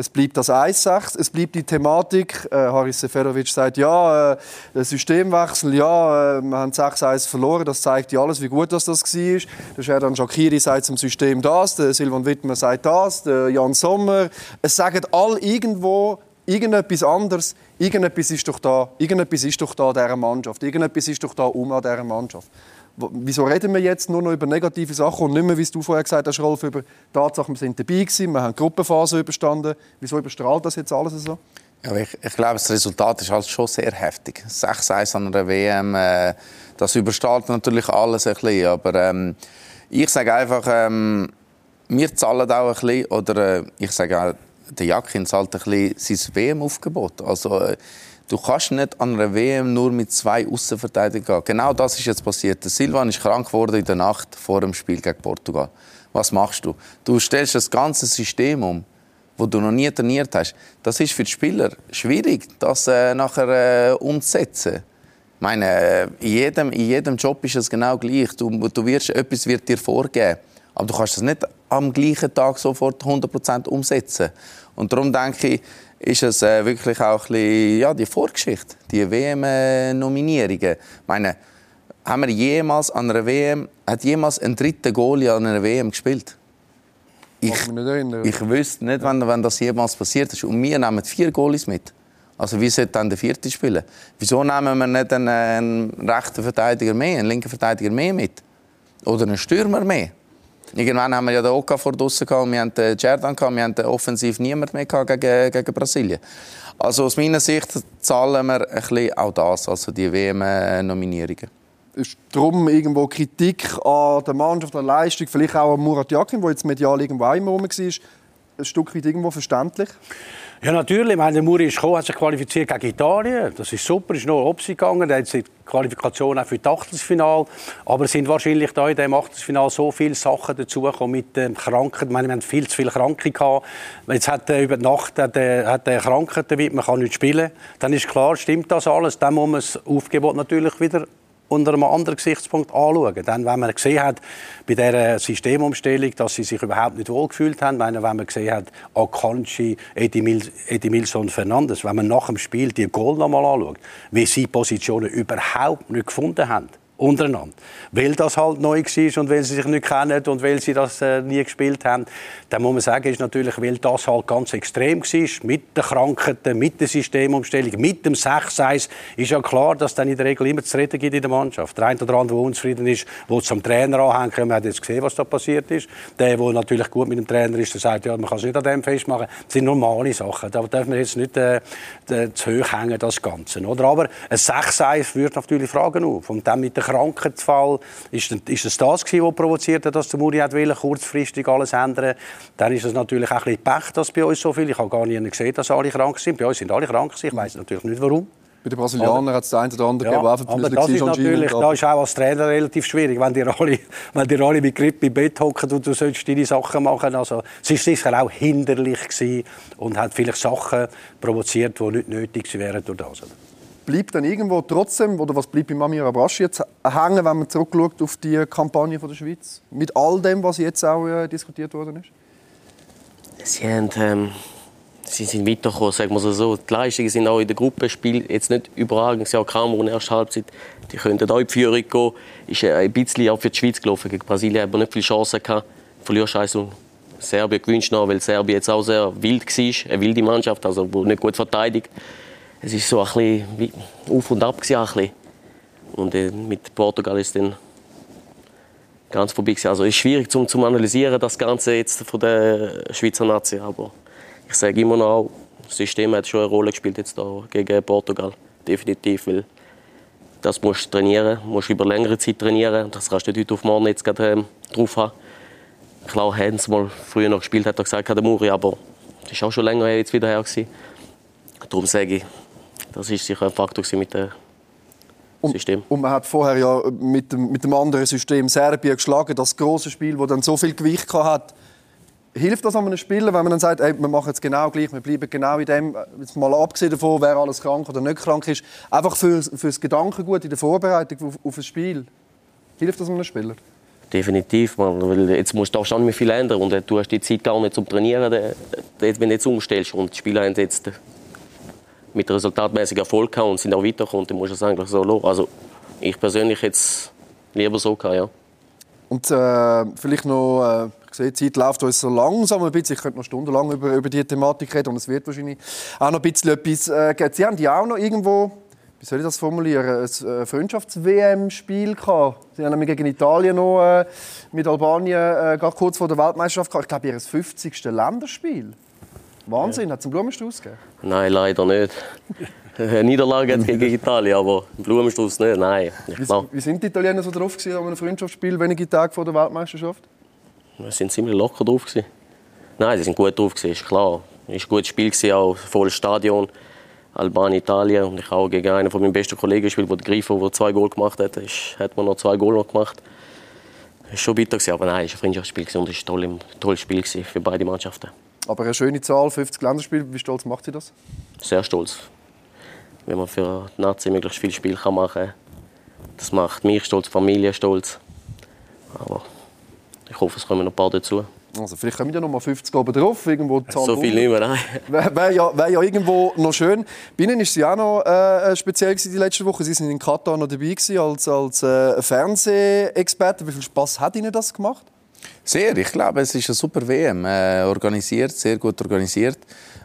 [SPEAKER 1] es bleibt das 1-6, es bleibt die Thematik. Äh, Haris Seferovic sagt, ja, äh, Systemwechsel, ja, äh, wir haben 6-1 verloren, das zeigt ja alles, wie gut das, das war. Der Sherdan Shakiri sagt zum System das, der Silvan Wittmer sagt das, der Jan Sommer. Es sagen alle irgendwo irgendetwas anderes. Irgendetwas ist doch da, irgendetwas ist doch da dieser Mannschaft. Irgendetwas ist doch da um an dieser Mannschaft. Wieso reden wir jetzt nur noch über negative Sachen und nicht mehr, wie du vorher gesagt hast, Rolf, über die Tatsache, wir sind dabei gewesen, wir haben die Gruppenphase überstanden. Wieso überstrahlt das jetzt alles so?
[SPEAKER 2] Ja, ich, ich glaube, das Resultat ist halt schon sehr heftig. 6-1 an einer WM, äh, das überstrahlt natürlich alles ein bisschen. Aber ähm, ich sage einfach, ähm, wir zahlen auch ein bisschen, oder äh, ich sage auch, der Jakin zahlt ein bisschen sein WM-Aufgebot. Also, äh, Du kannst nicht an einer WM nur mit zwei Außenverteidigern gehen. Genau das ist jetzt passiert. Der Silvan ist krank geworden in der Nacht vor dem Spiel gegen Portugal. Was machst du? Du stellst das ganze System um, wo du noch nie trainiert hast. Das ist für die Spieler schwierig, das äh, nachher äh, umzusetzen. Ich meine, äh, in jedem, in jedem Job ist es genau gleich. Du, du wirst, etwas wird dir vorgeben. Aber du kannst das nicht am gleichen Tag sofort 100% umsetzen. Und darum denke ich, ist es äh, wirklich auch ein bisschen, ja, die Vorgeschichte, die WM-Nominierungen. Ich meine, haben wir jemals an einer WM, hat jemals ein dritter Goalie an einer WM gespielt? Ich, ich wüsste nicht, wenn, wenn das jemals passiert ist. Und wir nehmen vier Goalies mit. Also wie sollte dann der vierte spielen? Wieso nehmen wir nicht einen, einen rechten Verteidiger mehr, einen linken Verteidiger mehr mit? Oder einen Stürmer mehr? Irgendwann haben wir ja den Oka vor draussen gehabt, wir haben den Jerdan gehabt, wir haben offensiv niemand mehr gehabt gegen, gegen Brasilien. Also aus meiner Sicht zahlen wir ein bisschen auch das, also die WM-Nominierungen.
[SPEAKER 1] Ist darum irgendwo Kritik an der Mannschaft, an der Leistung, vielleicht auch an Murat Yakin, der jetzt medial irgendwo einmal rum war, ein Stück weit irgendwo verständlich?
[SPEAKER 4] Ja, natürlich. meine, Muri ist gekommen, hat sich qualifiziert gegen Italien. Das ist super, ist noch Opsi gegangen. Da hat die Qualifikation auch für das Achtelfinale. Aber es sind wahrscheinlich da in diesem Achtelfinale so viele Sachen dazugekommen mit den Kranken. Ich meine, wir haben viel zu viele Kranke gehabt. Jetzt hat er über Nacht hat er, hat er Krankheiten, man kann nicht spielen. Dann ist klar, stimmt das alles. Dann muss man das Aufgebot natürlich wieder unter einem anderen Gesichtspunkt anschauen. Dann, wenn man gesehen hat, bei dieser Systemumstellung, dass sie sich überhaupt nicht wohlgefühlt haben, wenn man gesehen hat, Akanji, Edimilson Fernandes, wenn man nach dem Spiel die Goal nochmal anschaut, wie sie Positionen überhaupt nicht gefunden haben, untereinander. Weil das halt neu war und weil sie sich nicht kennen und weil sie das äh, nie gespielt haben. Dann muss man sagen, ist natürlich, weil das halt ganz extrem war, mit den Krankheiten, mit der Systemumstellung, mit dem 6-1, ist ja klar, dass dann in der Regel immer zu reden gibt in der Mannschaft. Der eine oder andere, der unzufrieden ist, der zum Trainer anhängt, man hat jetzt gesehen, was da passiert ist. Der, der natürlich gut mit dem Trainer ist, der sagt, ja, man kann es nicht an dem festmachen. Das sind normale Sachen. Da darf man jetzt nicht äh, zu hoch hängen, das Ganze. Oder? Aber ein 6-1 führt natürlich Fragen auf. Und dann mit der Krankheitsfall, ist, ist es das gewesen, was provoziert hat, dass der Muri hat wollen, kurzfristig alles ändern Dann ist es natürlich auch ein bisschen Pech, dass bei uns so viele, ich habe gar nie gesehen, dass alle krank sind. Bei uns sind alle krank ich weiß natürlich nicht warum.
[SPEAKER 1] Bei den Brasilianern hat es der eine oder andere
[SPEAKER 4] ja, gegeben, aber das ist natürlich, da ist auch als Trainer relativ schwierig, wenn die alle, wenn die alle mit Grippe im Bett hocken und du sollst deine Sachen machen. Also, es war sicher auch hinderlich gewesen und hat vielleicht Sachen provoziert, die nicht nötig wären durch das
[SPEAKER 1] bleibt dann irgendwo trotzdem, oder was bleibt bei Amir Abrashi jetzt hängen, wenn man zurückschaut auf die Kampagne von der Schweiz? Mit all dem, was jetzt auch äh, diskutiert worden
[SPEAKER 3] ist? Sie, haben, ähm, sie sind weitergekommen, sagen wir so. Die Leistungen sind auch in der Gruppenspiel jetzt nicht überragend. Sie haben Kamerun erste Halbzeit, die könnten auch in die Führung gehen. Ist äh, ein bisschen auch für die Schweiz gelaufen. Gegen Brasilien haben nicht viele Chancen gehabt. Verlierst also Serbien gewünscht noch, weil Serbien jetzt auch sehr wild war, eine wilde Mannschaft, also nicht gut verteidigt es ist so ein bisschen wie auf und ab gewesen, und äh, mit Portugal ist dann ganz vorbei gewesen. Also es ist schwierig zum, zum analysieren das Ganze jetzt von der Schweizer Nation, aber ich sage immer noch, das System hat schon eine Rolle gespielt jetzt da gegen Portugal, definitiv, weil das musst du trainieren, musst über längere Zeit trainieren, das kannst du nicht heute auf morgen jetzt gerade ähm, drauf haben. Klar, haben sie mal früher noch gespielt, hat er gesagt, der Muri, aber das ist auch schon länger jetzt wieder her gewesen. Darum sage ich, das ist sicher ein Faktor mit dem System.
[SPEAKER 1] Und, und, man hat vorher ja mit dem, mit dem anderen System Serbien geschlagen, das große Spiel, das dann so viel Gewicht hat. Hilft das an einem Spieler, wenn man dann sagt, ey, wir machen es genau gleich, wir bleiben genau in dem, jetzt mal abgesehen davon, wer alles krank oder nicht krank ist, einfach für, für das Gedankengut in der Vorbereitung auf, auf ein Spiel. Hilft das einem Spieler?
[SPEAKER 3] Definitiv, man, weil jetzt musst du auch schon viel ändern und du hast die Zeit gar nicht zum Trainieren, wenn du jetzt umstellst und die Spieler haben jetzt mit resultatmäßigem Erfolg gehabt und sind auch weitergekommen. Dann musst es eigentlich so lassen. Also ich persönlich jetzt lieber so gehabt, ja.
[SPEAKER 1] Und äh, vielleicht noch, äh, ich sehe, die Zeit läuft uns so langsam ein bisschen. Ich könnte noch stundenlang über, über diese Thematik reden und es wird wahrscheinlich auch noch ein bisschen etwas äh, geben. Sie haben die auch noch irgendwo, wie soll ich das formulieren, ein äh, Freundschafts-WM-Spiel gehabt. Sie haben gegen Italien noch äh, mit Albanien äh, gerade kurz vor der Weltmeisterschaft gehabt. Ich glaube, ihr 50. Länderspiel. Wahnsinn, ja. hat es einen Blumenstrauß gegeben?
[SPEAKER 3] Nein, leider nicht. Eine Niederlage gegen Italien, aber einen Blumenstrauß nicht, nein.
[SPEAKER 1] Wie, wie, sind die Italiener so drauf gewesen, an einem Freundschaftsspiel wenige Tage vor der Weltmeisterschaft?
[SPEAKER 3] Sie sind ziemlich locker drauf gewesen. Nein, sie sind gut drauf gewesen, ist klar. Es war ein gutes Spiel gewesen, auch volles Stadion. Albanien, Italien und ich auch gegen einen von meinen besten Kollegen gespielt, der Grifo, der zwei Goal gemacht hat, ist, hat man noch zwei Goal noch gemacht. Es war schon bitter gewesen, aber nein, es war ein Freundschaftsspiel und es war ein tolles Spiel für beide Mannschaften.
[SPEAKER 1] Aber eine schöne Zahl, 50 Länderspiele. Wie stolz macht Sie das?
[SPEAKER 3] Sehr stolz. Wenn man für die Nazi möglichst viel Spiel machen kann, das macht mich stolz, die Familie stolz. Aber ich hoffe, es kommen noch ein paar dazu.
[SPEAKER 1] Also vielleicht kommen ja noch mal 50 oben drauf. Irgendwo
[SPEAKER 3] so viel nicht mehr, nein.
[SPEAKER 1] Wäre wär ja, wär ja irgendwo noch schön. Bei Ihnen war es ja auch noch äh, speziell die letzte Woche. Sie sind in Katar noch dabei gewesen, als, als äh, Fernsehexperte. Wie viel Spaß hat Ihnen das gemacht?
[SPEAKER 2] Sehr. Ich glaube, es ist eine super WM. Äh, organisiert, sehr gut organisiert.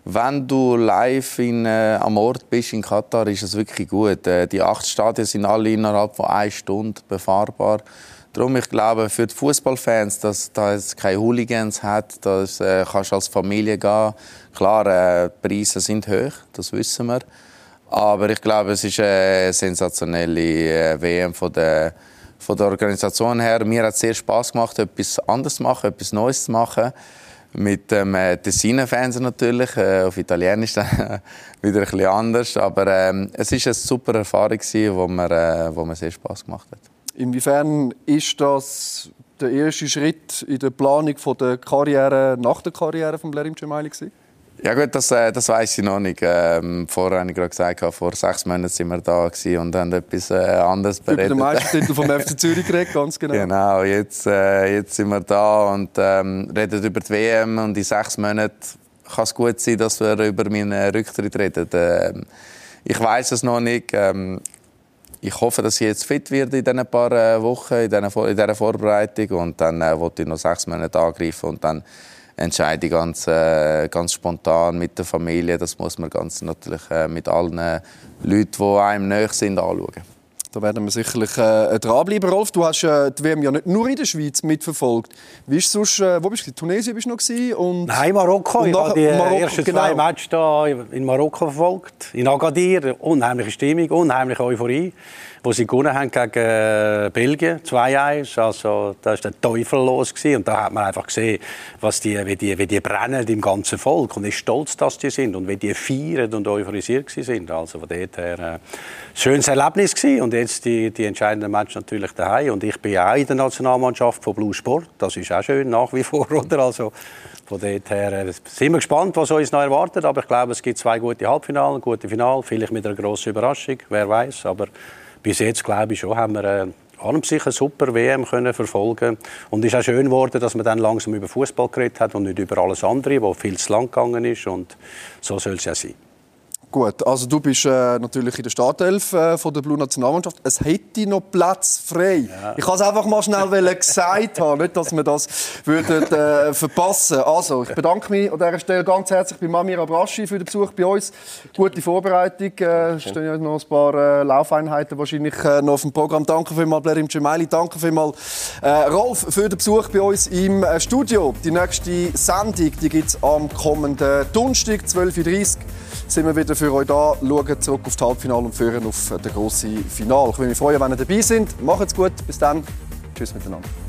[SPEAKER 2] Wenn du live in, äh, am Ort bist in Katar, ist es wirklich gut. Äh, die acht Stadien sind alle innerhalb von einer Stunde befahrbar. Darum, ich glaube, für die Fußballfans, dass da es keine Hooligans hat, dass äh, kannst als Familie gehen. Klar, äh, die Preise sind hoch, das wissen wir. Aber ich glaube, es ist eine sensationelle äh, WM von der von der Organisation her, mir hat es sehr Spaß gemacht, etwas anderes zu machen, etwas Neues zu machen. mit dem äh, Tessiner Fans natürlich. Äh, auf Italienisch dann wieder ein bisschen anders. Aber ähm, es ist eine super Erfahrung, die mir, äh, wo sehr Spaß gemacht hat.
[SPEAKER 1] Inwiefern ist das der erste Schritt in der Planung von der Karriere nach der Karriere von Blerim Cemaili?
[SPEAKER 2] Ja gut, das, äh, das weiß ich noch nicht. Ähm, vorher habe ich gerade gesagt, vor sechs Monaten sind wir da und haben etwas äh, anderes
[SPEAKER 1] beredet. Über den Meistertitel vom FC Zürich geredet, ganz genau.
[SPEAKER 2] Genau, jetzt, äh, jetzt sind wir da und ähm, reden über die WM und in sechs Monaten kann es gut sein, dass wir über meinen Rücktritt reden. Ähm, ich weiß es noch nicht. Ähm, ich hoffe, dass ich jetzt fit werde in diesen paar äh, Wochen, in dieser, Vorbereitung und dann äh, ich noch sechs Monate angreifen und dann entscheide ich ganz, äh, ganz spontan mit der Familie. Das muss man ganz natürlich äh, mit allen Leuten, die einem näher sind, anschauen.
[SPEAKER 1] Da werden wir sicherlich äh, dranbleiben. Rolf, du hast äh, die WM ja nicht nur in der Schweiz mitverfolgt. Wie ist sonst, äh, wo bist du? Tunesien bist du noch
[SPEAKER 4] und Nein, Marokko. Und ich habe die Marokko, ersten zwei genau. Matches da in Marokko verfolgt. In Agadir. Unheimliche Stimmung, unheimliche Euphorie wo sie gewonnen haben gegen äh, Belgien, 2-1. Also, da war der Teufel los. Gewesen. Und da hat man einfach gesehen, was die, wie, die, wie die brennen im ganzen Volk und wie stolz dass die sind und wie die feiern und euphorisiert sind. Also von dort her äh, schönes Erlebnis gewesen. Und jetzt die, die entscheidenden Match natürlich daheim. Und ich bin auch in der Nationalmannschaft von Blue Sport. Das ist auch schön nach wie vor, oder? Also, von dort her äh, sind wir gespannt, was uns noch erwartet. Aber ich glaube, es gibt zwei gute Halbfinale, gute Finale, vielleicht mit einer grossen Überraschung, wer weiß. Aber bis jetzt, glaube ich schon, haben wir äh, an und sich eine super WM können verfolgen und es ist auch schön geworden, dass man dann langsam über Fußball geredet hat und nicht über alles andere, wo viel zu lang gegangen ist und so soll es ja sein.
[SPEAKER 1] Gut, also du bist äh, natürlich in der Startelf äh, von der Blue Nationalmannschaft. Es hätte noch Platz frei. Ja. Ich kann es einfach mal schnell gesagt haben, nicht, dass wir das würden, äh, verpassen. Also, ich bedanke mich an dieser Stelle ganz herzlich bei Mamir Abraschi für den Besuch bei uns. Gute Vorbereitung. Äh, stehen ja noch ein paar äh, Laufeinheiten wahrscheinlich äh, noch auf dem Programm. Danke vielmals, Blerim Cemaili. Danke vielmals, Rolf, für den Besuch bei uns im Studio. Die nächste Sendung gibt es am kommenden Donnerstag, 12.30 Uhr sind wir wieder für euch da, schauen zurück auf das Halbfinale und führen auf das große Finale. Ich würde mich freuen, wenn ihr dabei sind. Macht's gut, bis dann. Tschüss miteinander.